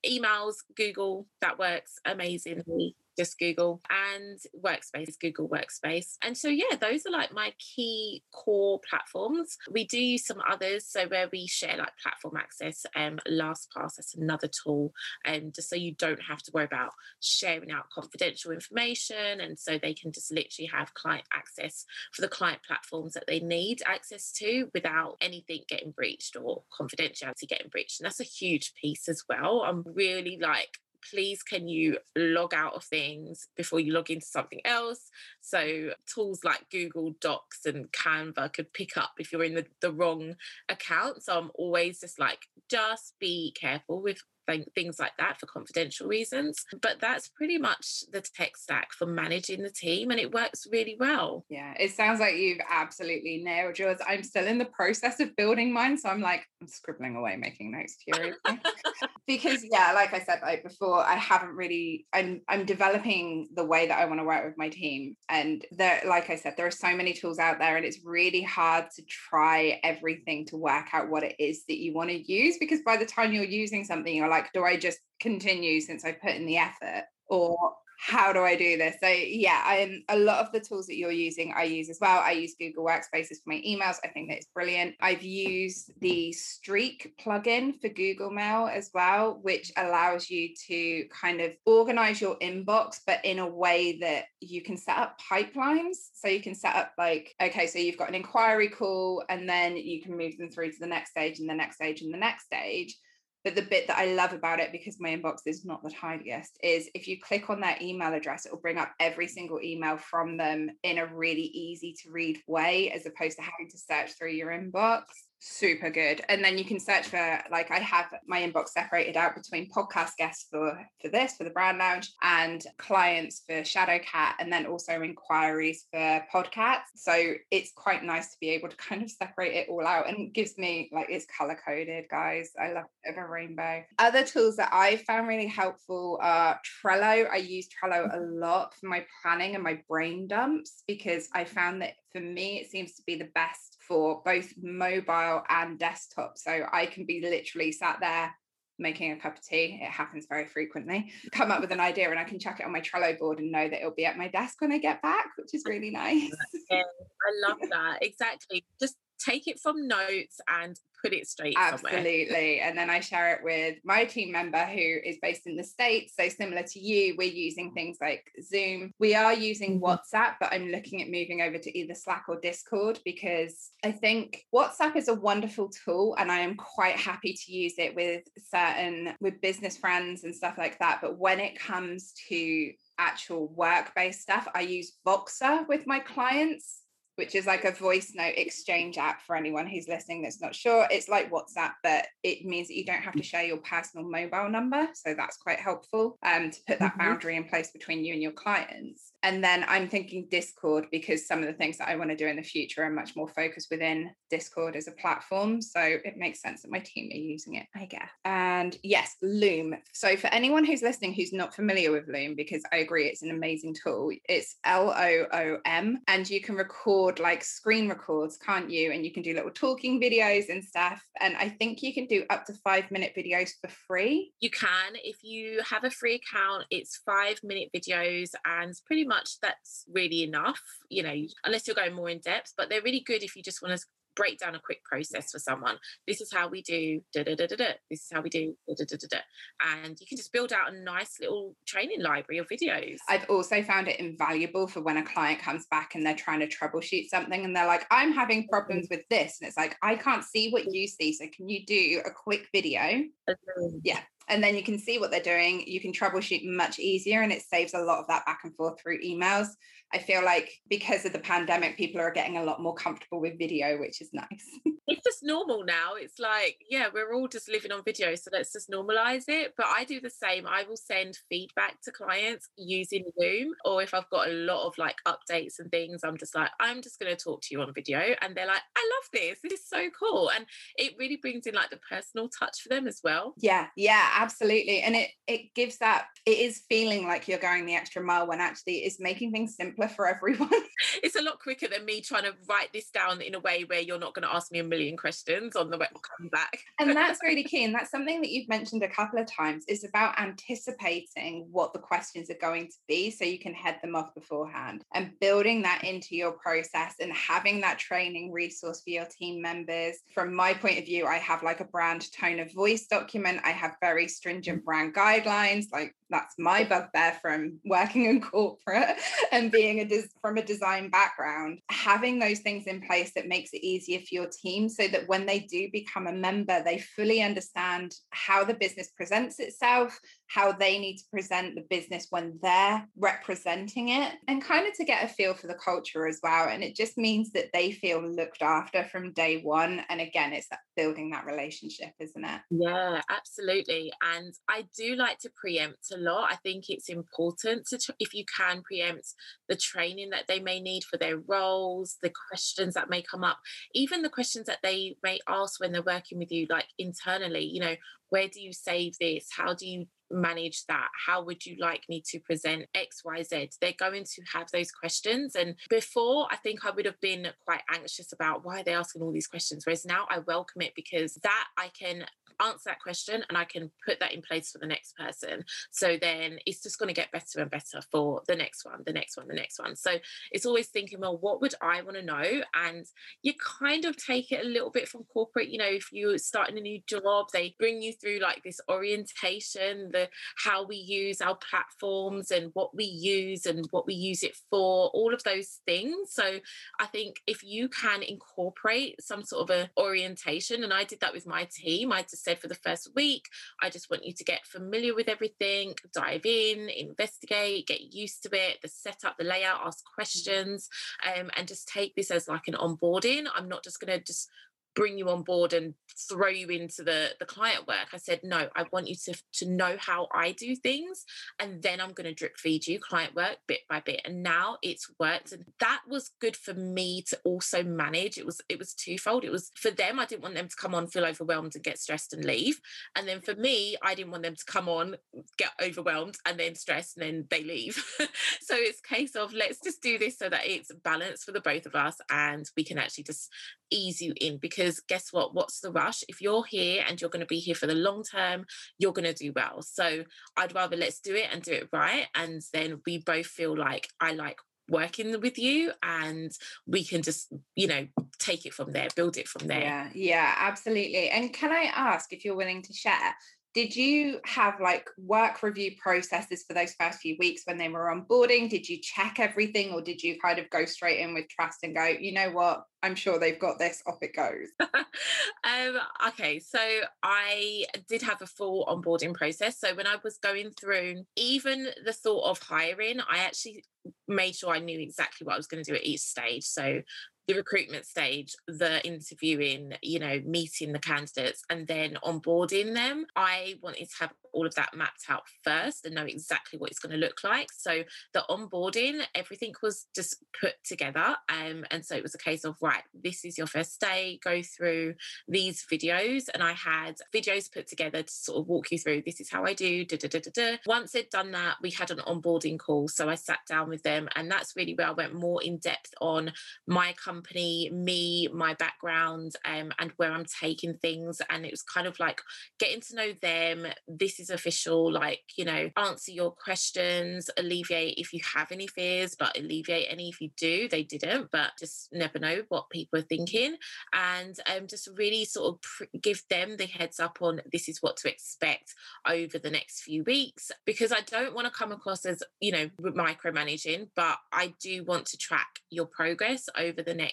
emails, Google, that works amazingly just Google and Workspace, Google Workspace. And so, yeah, those are like my key core platforms. We do use some others. So, where we share like platform access, um, LastPass, that's another tool. And um, just so you don't have to worry about sharing out confidential information. And so they can just literally have client access for the client platforms that they need access to without anything getting breached or confidentiality getting breached. And that's a huge piece as well. I'm really like please can you log out of things before you log into something else? So tools like google docs and canva could pick up if you're in the, the wrong account. So i'm always just like just be careful with th- things like that for confidential reasons. But that's pretty much the tech stack for managing the team, and it works really well. Yeah, it sounds like you've absolutely nailed yours. I'm still in the process of building mine, so I'm like, I'm scribbling away, making notes furiously. because yeah, like I said like before, I haven't really. I'm I'm developing the way that I want to work with my team, and there, like I said, there are so many tools out there, and it's really hard to try everything to work out what it is that you want to use because by the time you're using something, you're like, do I just continue since I put in the effort? Or how do I do this? So yeah, I'm a lot of the tools that you're using, I use as well. I use Google Workspaces for my emails. I think that it's brilliant. I've used the Streak plugin for Google Mail as well, which allows you to kind of organize your inbox, but in a way that you can set up pipelines. So you can set up like, okay, so you've got an inquiry call, and then you can move them through to the next stage and the next stage and the next stage. But the bit that I love about it, because my inbox is not the tidiest, is if you click on their email address, it will bring up every single email from them in a really easy to read way, as opposed to having to search through your inbox super good. And then you can search for like i have my inbox separated out between podcast guests for for this for the brand lounge and clients for shadowcat and then also inquiries for podcasts. So it's quite nice to be able to kind of separate it all out and gives me like it's color coded guys. I love it of a rainbow. Other tools that i found really helpful are trello. I use trello a lot for my planning and my brain dumps because i found that for me it seems to be the best for both mobile and desktop. So I can be literally sat there making a cup of tea. It happens very frequently. Come up with an idea and I can chuck it on my Trello board and know that it'll be at my desk when I get back, which is really nice. Yeah, I love that. Exactly. Just take it from notes and put it straight absolutely somewhere. and then i share it with my team member who is based in the states so similar to you we're using things like zoom we are using mm-hmm. whatsapp but i'm looking at moving over to either slack or discord because i think whatsapp is a wonderful tool and i am quite happy to use it with certain with business friends and stuff like that but when it comes to actual work based stuff i use voxer with my clients which is like a voice note exchange app for anyone who's listening that's not sure. It's like WhatsApp, but it means that you don't have to share your personal mobile number. So that's quite helpful um, to put that mm-hmm. boundary in place between you and your clients. And then I'm thinking Discord because some of the things that I want to do in the future are much more focused within Discord as a platform. So it makes sense that my team are using it, I guess. And yes, Loom. So for anyone who's listening who's not familiar with Loom, because I agree it's an amazing tool, it's L O O M, and you can record like screen records, can't you? And you can do little talking videos and stuff. And I think you can do up to five minute videos for free. You can. If you have a free account, it's five minute videos, and pretty much that's really enough, you know, unless you're going more in depth. But they're really good if you just want to break down a quick process for someone. This is how we do da da da da da. This is how we do da da da da da. And you can just build out a nice little training library of videos. I've also found it invaluable for when a client comes back and they're trying to troubleshoot something and they're like, I'm having problems with this. And it's like, I can't see what you see. So can you do a quick video? Yeah and then you can see what they're doing. You can troubleshoot much easier and it saves a lot of that back and forth through emails. I feel like because of the pandemic people are getting a lot more comfortable with video which is nice it's just normal now it's like yeah we're all just living on video so let's just normalize it but i do the same i will send feedback to clients using zoom or if i've got a lot of like updates and things i'm just like i'm just going to talk to you on video and they're like i love this this is so cool and it really brings in like the personal touch for them as well. Yeah yeah absolutely and it it gives that it is feeling like you're going the extra mile when actually it's making things simpler for everyone. It's a lot quicker than me trying to write this down in a way where you're not going to ask me a million questions on the way come back and that's really key and that's something that you've mentioned a couple of times is about anticipating what the questions are going to be so you can head them off beforehand and building that into your process and having that training resource for your team members from my point of view i have like a brand tone of voice document i have very stringent brand guidelines. Like that's my bugbear from working in corporate and being a des- from a design background. Having those things in place that makes it easier for your team, so that when they do become a member, they fully understand how the business presents itself, how they need to present the business when they're representing it, and kind of to get a feel for the culture as well. And it just means that they feel looked after from day one. And again, it's that building that relationship, isn't it? Yeah, absolutely. And I do like to preempt a lot. I think it's important to, if you can preempt the training that they may need for their roles, the questions that may come up, even the questions that they may ask when they're working with you, like internally, you know, where do you save this? How do you manage that? How would you like me to present XYZ? They're going to have those questions. And before, I think I would have been quite anxious about why they're asking all these questions. Whereas now I welcome it because that I can answer that question and I can put that in place for the next person. So then it's just going to get better and better for the next one, the next one, the next one. So it's always thinking, well, what would I want to know? And you kind of take it a little bit from corporate. You know, if you're starting a new job, they bring you through like this orientation, the how we use our platforms and what we use and what we use it for, all of those things. So I think if you can incorporate some sort of a orientation, and I did that with my team, I just said for the first week, I just want you to get familiar with everything, dive in, investigate, get used to it, the setup, the layout, ask mm-hmm. questions, um, and just take this as like an onboarding. I'm not just going to just bring you on board and throw you into the the client work i said no i want you to to know how i do things and then i'm going to drip feed you client work bit by bit. And now it's worked and that was good for me to also manage. It was it was twofold. It was for them i didn't want them to come on feel overwhelmed and get stressed and leave and then for me i didn't want them to come on get overwhelmed and then stressed and then they leave. So it's case of let's just do this so that it's balanced for the both of us and we can actually just ease you in because guess what? What's the rush? If you're here and you're going to be here for the long term, you're going to do well. So I'd rather let's do it and do it right. And then we both feel like I like working with you and we can just you know take it from there build it from there yeah yeah absolutely and can i ask if you're willing to share did you have like work review processes for those first few weeks when they were onboarding? Did you check everything or did you kind of go straight in with trust and go, you know what, I'm sure they've got this, off it goes? um, okay, so I did have a full onboarding process. So when I was going through even the thought of hiring, I actually made sure I knew exactly what I was going to do at each stage. So the recruitment stage, the interviewing, you know, meeting the candidates and then onboarding them. I wanted to have all of that mapped out first and know exactly what it's going to look like. So the onboarding, everything was just put together. Um, and so it was a case of, right, this is your first day, go through these videos. And I had videos put together to sort of walk you through this is how I do. Da, da, da, da, da. Once they'd done that, we had an onboarding call. So I sat down with them, and that's really where I went more in depth on my company, me, my background, um, and where I'm taking things. And it was kind of like getting to know them. This is is official, like, you know, answer your questions, alleviate if you have any fears, but alleviate any if you do. They didn't, but just never know what people are thinking. And um, just really sort of pr- give them the heads up on this is what to expect over the next few weeks, because I don't want to come across as, you know, micromanaging, but I do want to track your progress over the next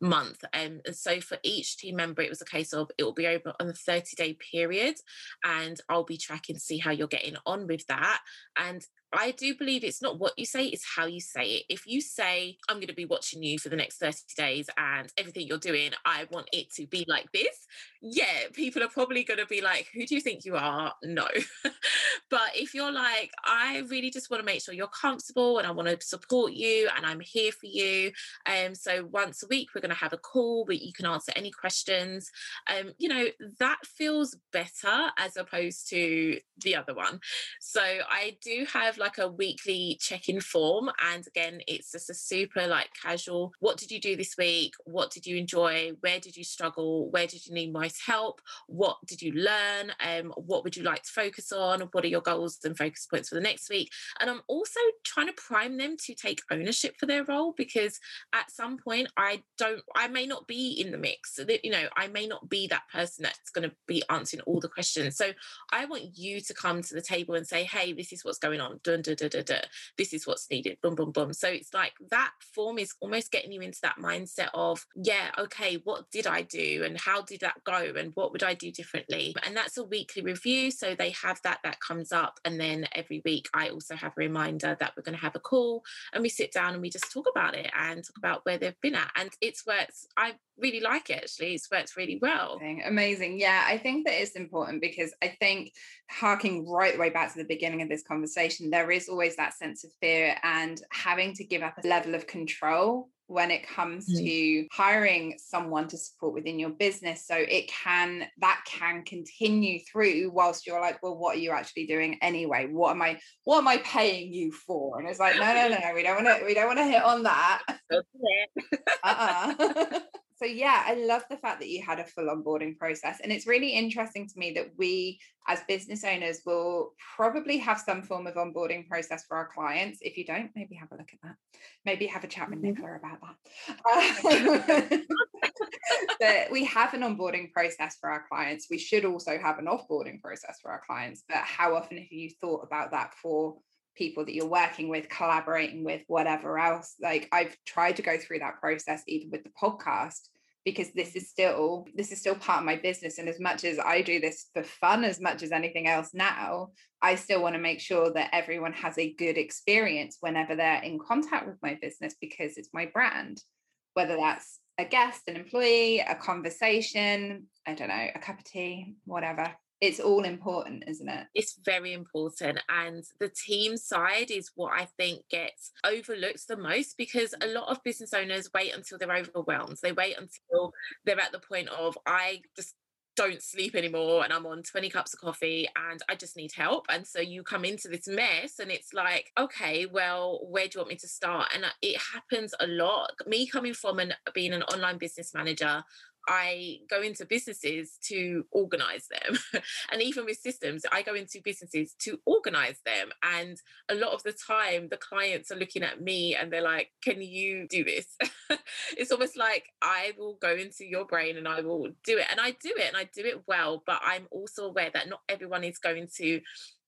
month. Um, and so for each team member, it was a case of it will be over on a 30 day period, and I'll be tracking can see how you're getting on with that. And I do believe it's not what you say, it's how you say it. If you say, I'm going to be watching you for the next 30 days and everything you're doing, I want it to be like this, yeah, people are probably going to be like, Who do you think you are? No. but if you're like, I really just want to make sure you're comfortable and I want to support you and I'm here for you. Um, so once a week, we're going to have a call where you can answer any questions. Um, you know, that feels better as opposed to the other one. So I do have like a weekly check-in form and again it's just a super like casual what did you do this week? What did you enjoy? Where did you struggle? Where did you need most help? What did you learn? Um what would you like to focus on? What are your goals and focus points for the next week? And i'm also trying to prime them to take ownership for their role because at some point i don't i may not be in the mix. You know i may not be that person that's going to be answering all the questions. So i want you to come to the table and say hey this is what's going on this is what's needed, boom, boom, boom. So it's like that form is almost getting you into that mindset of, yeah, okay, what did I do and how did that go and what would I do differently? And that's a weekly review. So they have that, that comes up. And then every week I also have a reminder that we're going to have a call and we sit down and we just talk about it and talk about where they've been at. And it's worked, I really like it actually. It's worked really well. Amazing. Yeah, I think that it's important because I think harking right the way back to the beginning of this conversation, there is always that sense of fear and having to give up a level of control when it comes mm. to hiring someone to support within your business. So it can that can continue through whilst you're like well what are you actually doing anyway? What am i what am i paying you for? And it's like no no no we don't want to we don't want to hit on that. Uh-uh. so yeah i love the fact that you had a full onboarding process and it's really interesting to me that we as business owners will probably have some form of onboarding process for our clients. If you don't maybe have a look at that. Maybe have a chat with mm-hmm. nicola about that. But we have an onboarding process for our clients. We should also have an offboarding process for our clients but how often have you thought about that for people that you're working with, collaborating with, whatever else. Like I've tried to go through that process even with the podcast because this is still this is still part of my business and as much as I do this for fun as much as anything else now I still want to make sure that everyone has a good experience whenever they're in contact with my business because it's my brand whether that's a guest an employee a conversation I don't know a cup of tea whatever it's all important, isn't it? It's very important. And the team side is what I think gets overlooked the most because a lot of business owners wait until they're overwhelmed. They wait until they're at the point of, I just don't sleep anymore and I'm on 20 cups of coffee and I just need help. And so you come into this mess and it's like, okay, well, where do you want me to start? And uh, it happens a lot. Me coming from an being an online business manager, I go into businesses to organize them. and even with systems, I go into businesses to organize them. And a lot of the time, the clients are looking at me and they're like, Can you do this? it's almost like I will go into your brain and I will do it. And I do it and I do it well. But I'm also aware that not everyone is going to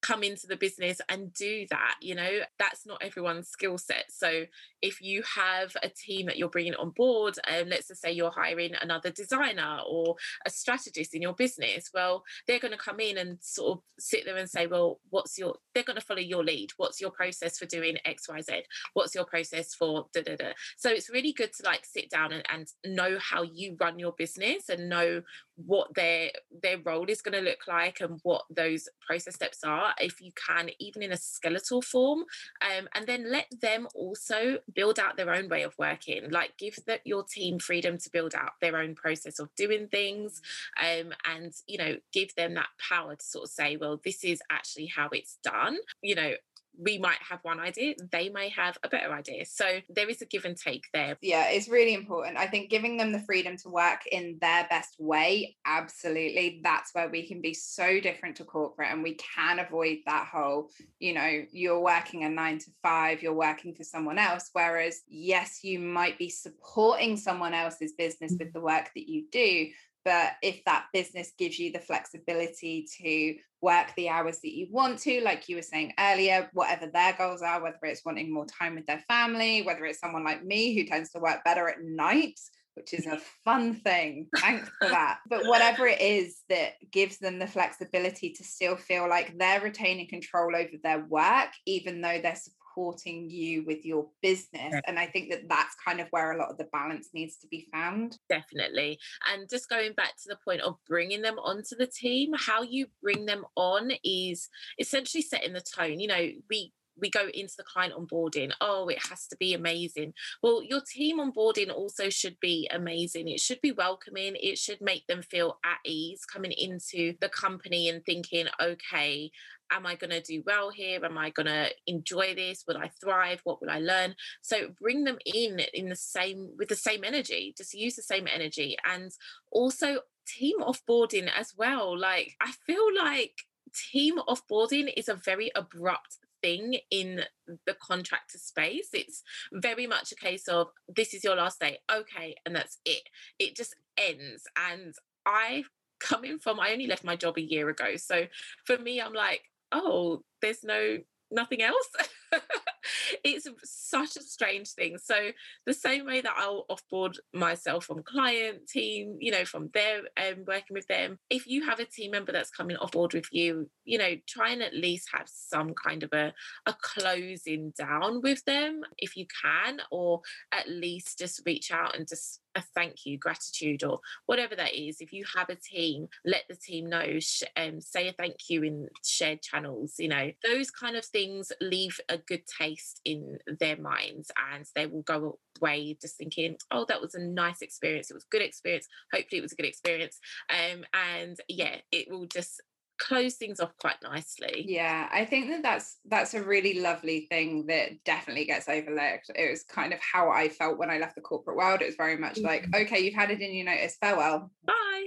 come into the business and do that you know? That's not everyone's skill set. So if you have a team that you're bringing on board and um, let's just say you're hiring another designer or a strategist in your business well they're going to come in and sort of sit there and say well what's your they're going to follow your lead. What's your process for doing xyz what's your process for da da da? So it's really good to like sit down and, and know how you run your business and know what their their role is going to look like and what those process steps are if you can even in a skeletal form um, and then let them also build out their own way of working like give the, your team freedom to build out their own process of doing things um, and you know give them that power to sort of say well this is actually how it's done you know we might have one idea, they may have a better idea. So there is a give and take there. Yeah, it's really important. I think giving them the freedom to work in their best way, absolutely, that's where we can be so different to corporate and we can avoid that whole, you know, you're working a nine to five, you're working for someone else. Whereas, yes, you might be supporting someone else's business with the work that you do, but if that business gives you the flexibility to work the hours that you want to, like you were saying earlier, whatever their goals are, whether it's wanting more time with their family, whether it's someone like me who tends to work better at night, which is a fun thing. Thanks for that. But whatever it is that gives them the flexibility to still feel like they're retaining control over their work, even though they're supporting you with your business. And I think that that's kind of where a lot of the balance needs to be found. Definitely. And just going back to the point of bringing them onto the team, how you bring them on is essentially setting the tone. You know, we we go into the client onboarding oh it has to be amazing well your team onboarding also should be amazing it should be welcoming it should make them feel at ease coming into the company and thinking okay am I going to do well here? Am I going to enjoy this? Will I thrive? What will I learn? So bring them in in the same with the same energy. Just use the same energy, and also team offboarding as well. Like I feel like team offboarding is a very abrupt thing in the contractor space. It's very much a case of this is your last day, okay, and that's it. It just ends, and I coming from I only left my job a year ago. So for me, I'm like, oh, there's no nothing else. it's such a strange thing. So the same way that I'll offboard myself from client team, you know, from there um, working with them. If you have a team member that's coming offboard with you, you know, try and at least have some kind of a, a closing down with them if you can, or at least just reach out and just a thank you, gratitude, or whatever that is. If you have a team, let the team know, sh- um, say a thank you in shared channels. You know, those kind of things leave a good taste in their minds and they will go away just thinking, oh, that was a nice experience. It was a good experience. Hopefully, it was a good experience. Um, and yeah, it will just close things off quite nicely yeah i think that that's that's a really lovely thing that definitely gets overlooked it was kind of how i felt when i left the corporate world it was very much mm-hmm. like okay you've had it in your notice farewell bye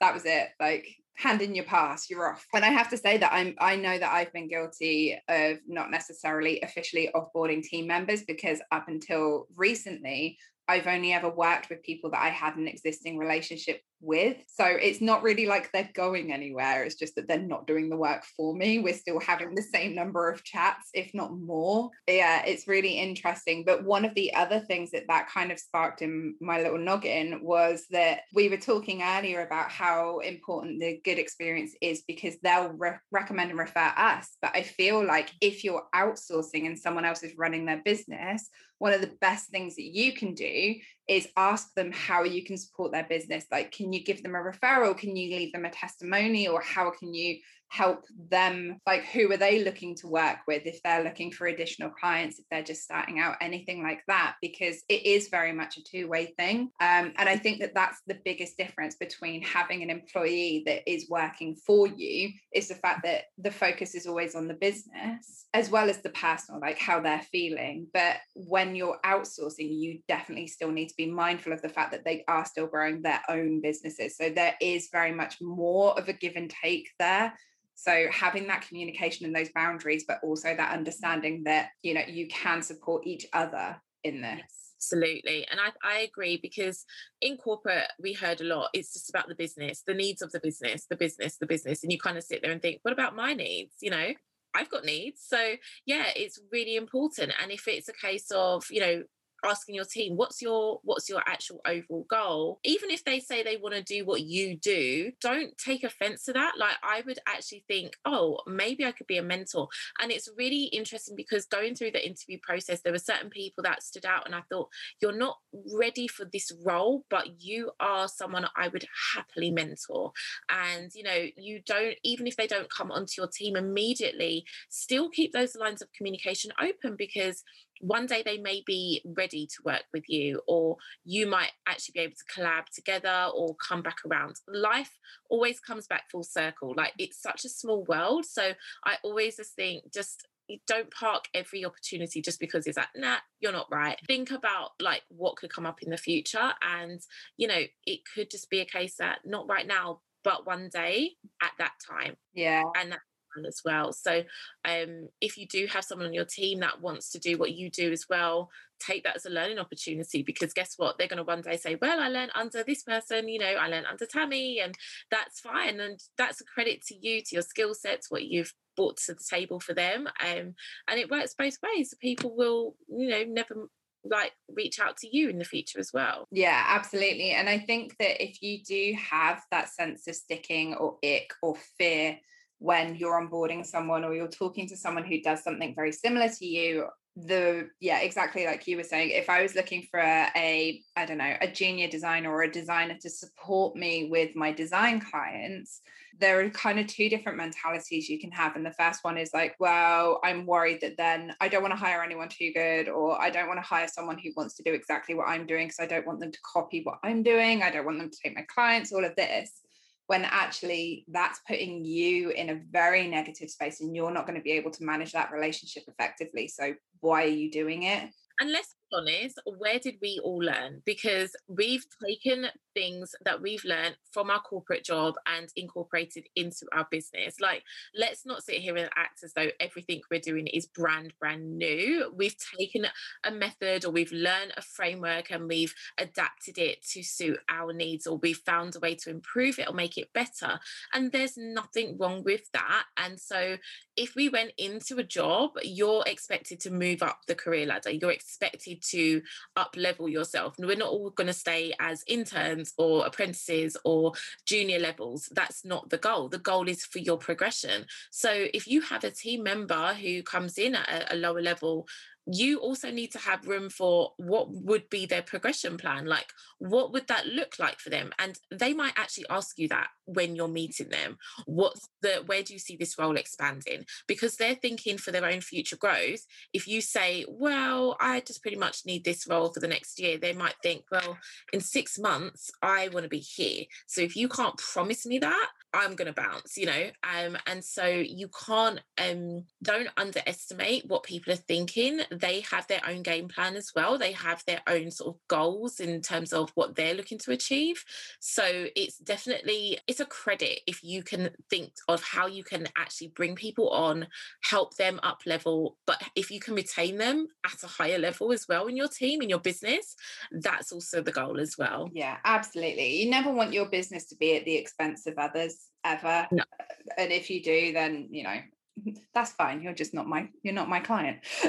that was it like hand in your pass you're off. And i have to say that i'm i know that i've been guilty of not necessarily officially offboarding team members because up until recently I've only ever worked with people that I had an existing relationship with. So it's not really like they're going anywhere. It's just that they're not doing the work for me. We're still having the same number of chats, if not more. Yeah, it's really interesting. But one of the other things that that kind of sparked in my little noggin was that we were talking earlier about how important the good experience is because they'll re- recommend and refer us. But I feel like if you're outsourcing and someone else is running their business, one of the best things that you can do is ask them how you can support their business. Like, can you give them a referral? Can you leave them a testimony? Or how can you help them like who are they looking to work with if they're looking for additional clients if they're just starting out anything like that because it is very much a two-way thing. Um, and i think that that's the biggest difference between having an employee that is working for you is the fact that the focus is always on the business as well as the personal like how they're feeling. But when you're outsourcing you definitely still need to be mindful of the fact that they are still growing their own businesses. So there is very much more of a give and take there so having that communication and those boundaries, but also that understanding that, you know, you can support each other in this. Absolutely. And I, I agree because in corporate, we heard a lot. It's just about the business, the needs of the business, the business, the business. And you kind of sit there and think, what about my needs? You know, I've got needs. So, yeah, it's really important. And if it's a case of, you know, asking your team what's your what's your actual overall goal? Even if they say they want to do what you do don't take offense to that. Like i would actually think oh maybe i could be a mentor. And it's really interesting because going through the interview process there were certain people that stood out and i thought you're not ready for this role but you are someone i would happily mentor. And you know you don't even if they don't come onto your team immediately still keep those lines of communication open because one day they may be ready to work with you or you might actually be able to collab together or come back around. Life always comes back full circle like it's such a small world so i always just think just don't park every opportunity just because it's like nah you're not right. Think about like what could come up in the future and you know it could just be a case that not right now but one day at that time. Yeah. And that as well. So um, if you do have someone on your team that wants to do what you do as well, take that as a learning opportunity because guess what? They're going to one day say, well, I learned under this person, you know, I learned under Tammi, and that's fine. And that's a credit to you, to your skill sets, what you've brought to the table for them. Um, and it works both ways. People will, you know, never like reach out to you in the future as well. Yeah, absolutely. And I think that if you do have that sense of sticking or ick or fear when you're onboarding someone or you're talking to someone who does something very similar to you the yeah exactly like you were saying if i was looking for a, a i don't know a junior designer or a designer to support me with my design clients there are kind of two different mentalities you can have. And the first one is like well i'm worried that then i don't want to hire anyone too good or i don't want to hire someone who wants to do exactly what i'm doing because i don't want them to copy what i'm doing. I don't want them to take my clients all of this when actually that's putting you in a very negative space and you're not going to be able to manage that relationship effectively. So, why are you doing it? And let's honest, where did we all learn? Because we've taken things that we've learned from our corporate job and incorporated into our business. Like, let's not sit here and act as though everything we're doing is brand, brand new. We've taken a method or we've learned a framework and we've adapted it to suit our needs, or we've found a way to improve it or make it better. And there's nothing wrong with that. And so, if we went into a job, you're expected to move up the career ladder. You're expected to up level yourself. And we're not all going to stay as interns or apprentices or junior levels. That's not the goal. The goal is for your progression. So if you have a team member who comes in at a, a lower level, you also need to have room for what would be their progression plan like what would that look like for them? And they might actually ask you that when you're meeting them. What's the where do you see this role expanding? Because they're thinking for their own future growth. If you say well i just pretty much need this role for the next year they might think well in 6 months i want to be here. So if you can't promise me that I'm going to bounce, you know. Um, and so you can't um, don't underestimate what people are thinking. They have their own game plan as well. They have their own sort of goals in terms of what they're looking to achieve. So it's definitely it's a credit if you can think of how you can actually bring people on, help them up level, but if you can retain them at a higher level as well in your team in your business, that's also the goal as well. Yeah, absolutely. You never want your business to be at the expense of others ever. No. Uh, and if you do, then you know that's fine. You're just not my you're not my client.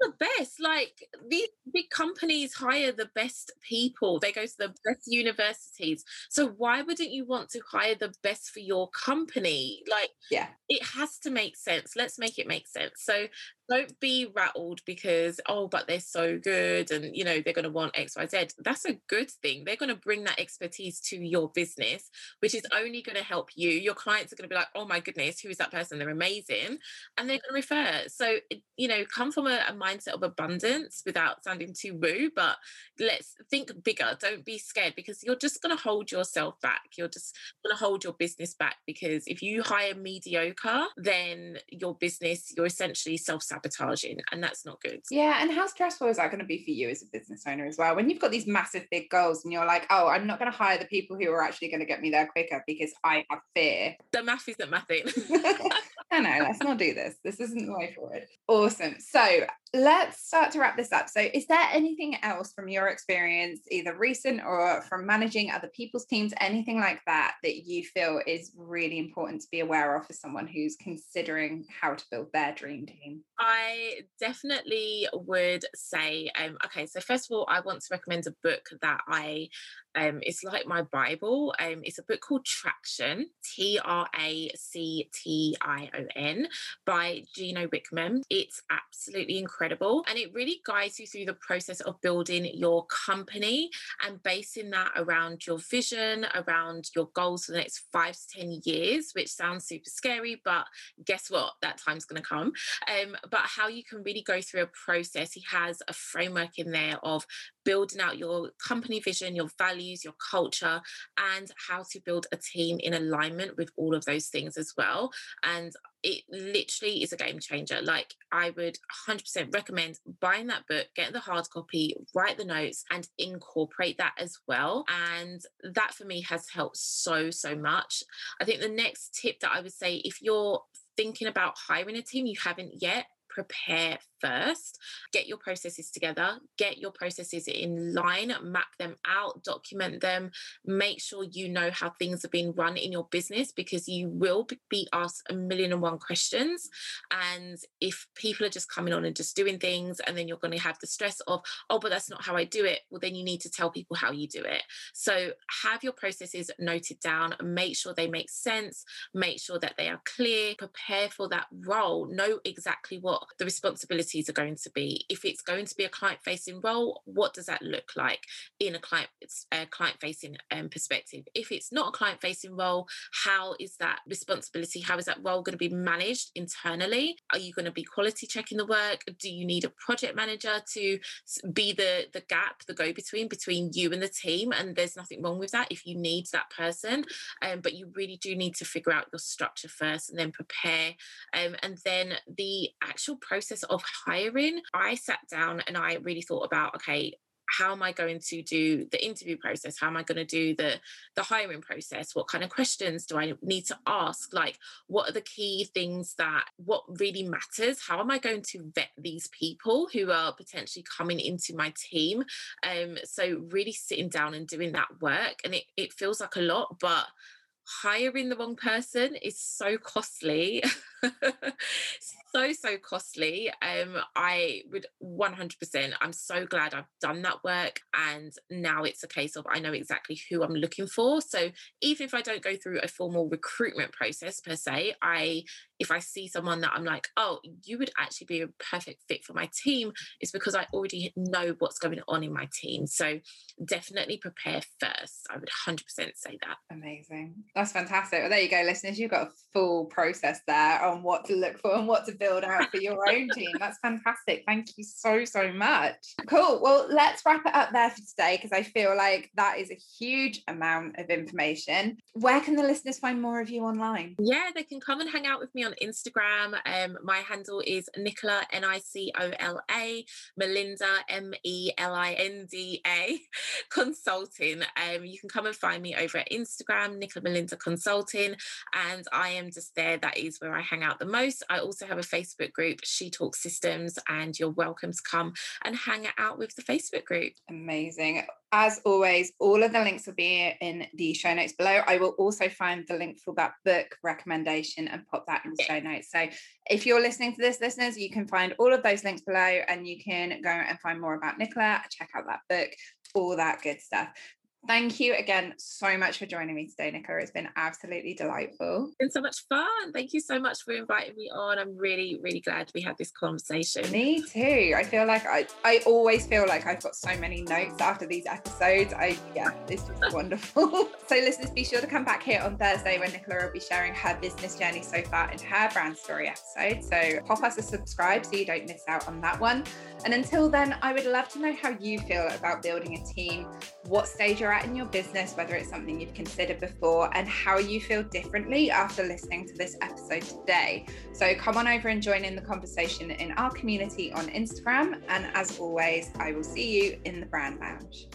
the best. Like these big companies hire the best people. They go to the best universities. So why wouldn't you want to hire the best for your company? Like, yeah, it has to make sense. Let's make it make sense. So don't be rattled because oh but they're so good and you know they're going to want xyz that's a good thing. They're going to bring that expertise to your business which is only going to help you. Your clients are going to be like oh my goodness who is that person? They're amazing and they're going to refer. So you know come from a, a mindset of abundance without sounding too woo but let's think bigger. Don't be scared because you're just going to hold yourself back. You're just going to hold your business back because if you hire mediocre then your business you're essentially self sabotaging and that's not good yeah and how stressful is that going to be for you as a business owner as well when you've got these massive big goals and you're like oh i'm not going to hire the people who are actually going to get me there quicker because i have fear the math isn't mathing I know, let's not do this. This isn't the way forward. Awesome. So, let's start to wrap this up. So, is there anything else from your experience, either recent or from managing other people's teams, anything like that, that you feel is really important to be aware of for someone who's considering how to build their dream team? I definitely would say, um, okay, so first of all, I want to recommend a book that I um, it's like my Bible. Um, it's a book called Traction, T R A C T I O N, by Gino Wickman. It's absolutely incredible. And it really guides you through the process of building your company and basing that around your vision, around your goals for the next five to 10 years, which sounds super scary, but guess what? That time's going to come. Um, but how you can really go through a process. He has a framework in there of building out your company vision, your values, your culture, and how to build a team in alignment with all of those things as well. And it literally is a game changer. Like, I would 100% recommend buying that book, get the hard copy, write the notes, and incorporate that as well. And that for me has helped so, so much. I think the next tip that I would say if you're thinking about hiring a team, you haven't yet, prepare first. Get your processes together, get your processes in line, map them out, document them, make sure you know how things are being run in your business because you will be asked a million and one questions. And if people are just coming on and just doing things, and then you're going to have the stress of, oh, but that's not how I do it, well, then you need to tell people how you do it. So have your processes noted down, make sure they make sense, make sure that they are clear, prepare for that role, know exactly what the responsibilities are going to be. If it's going to be a client facing role, what does that look like in a client a client facing um, perspective? If it's not a client facing role, how is that responsibility? How is that role going to be managed internally? Are you going to be quality checking the work? Do you need a project manager to be the the gap, the go between between you and the team? And there's nothing wrong with that if you need that person, um, but you really do need to figure out your structure first and then prepare. Um, and then the actual process of hiring, I sat down and I really thought about, okay, how am I going to do the interview process? How am I going to do the the hiring process? What kind of questions do I need to ask? Like, what are the key things that what really matters? How am I going to vet these people who are potentially coming into my team? Um, so really sitting down and doing that work, and it it feels like a lot, but hiring the wrong person is so costly. So so costly. Um i would 100% i'm so glad i've done that work and now it's a case of i know exactly who i'm looking for. So even if i don't go through a formal recruitment process per se i if i see someone that i'm like oh you would actually be a perfect fit for my team it's because i already know what's going on in my team. So definitely prepare first. I would 100% say that. Amazing that's fantastic well there you go listeners you've got a full process there on what to look for and what to build out for your own team. That's fantastic. Thank you so, so much. Cool. Well, let's wrap it up there for today because I feel like that is a huge amount of information. Where can the listeners find more of you online? Yeah, they can come and hang out with me on Instagram. Um, my handle is Nicola, N I C O L A, Melinda, M E L I N D A, consulting. Um, you can come and find me over at Instagram, Nicola Melinda Consulting, and I am just there. That is where I hang out the most. I also have a Facebook group, She Talks Systems, and you're welcome to come and hang out with the Facebook group. Amazing. As always, all of the links will be in the show notes below. I will also find the link for that book recommendation and pop that in the show notes. So if you're listening to this, listeners, you can find all of those links below and you can go and find more about Nicola, check out that book, all that good stuff. Thank you again so much for joining me today, Nicola. It's been absolutely delightful. It's been so much fun. Thank you so much for inviting me on. I'm really, really glad we had this conversation. Me too. I feel like I, I always feel like I've got so many notes after these episodes. I yeah, it's just wonderful. so listeners, be sure to come back here on Thursday when Nicola will be sharing her business journey so far in her brand story episode. So pop us a subscribe so you don't miss out on that one. And until then, I would love to know how you feel about building a team, what stage you're at in your business, whether it's something you've considered before, and how you feel differently after listening to this episode today. So come on over and join in the conversation in our community on Instagram. And as always, I will see you in the brand lounge.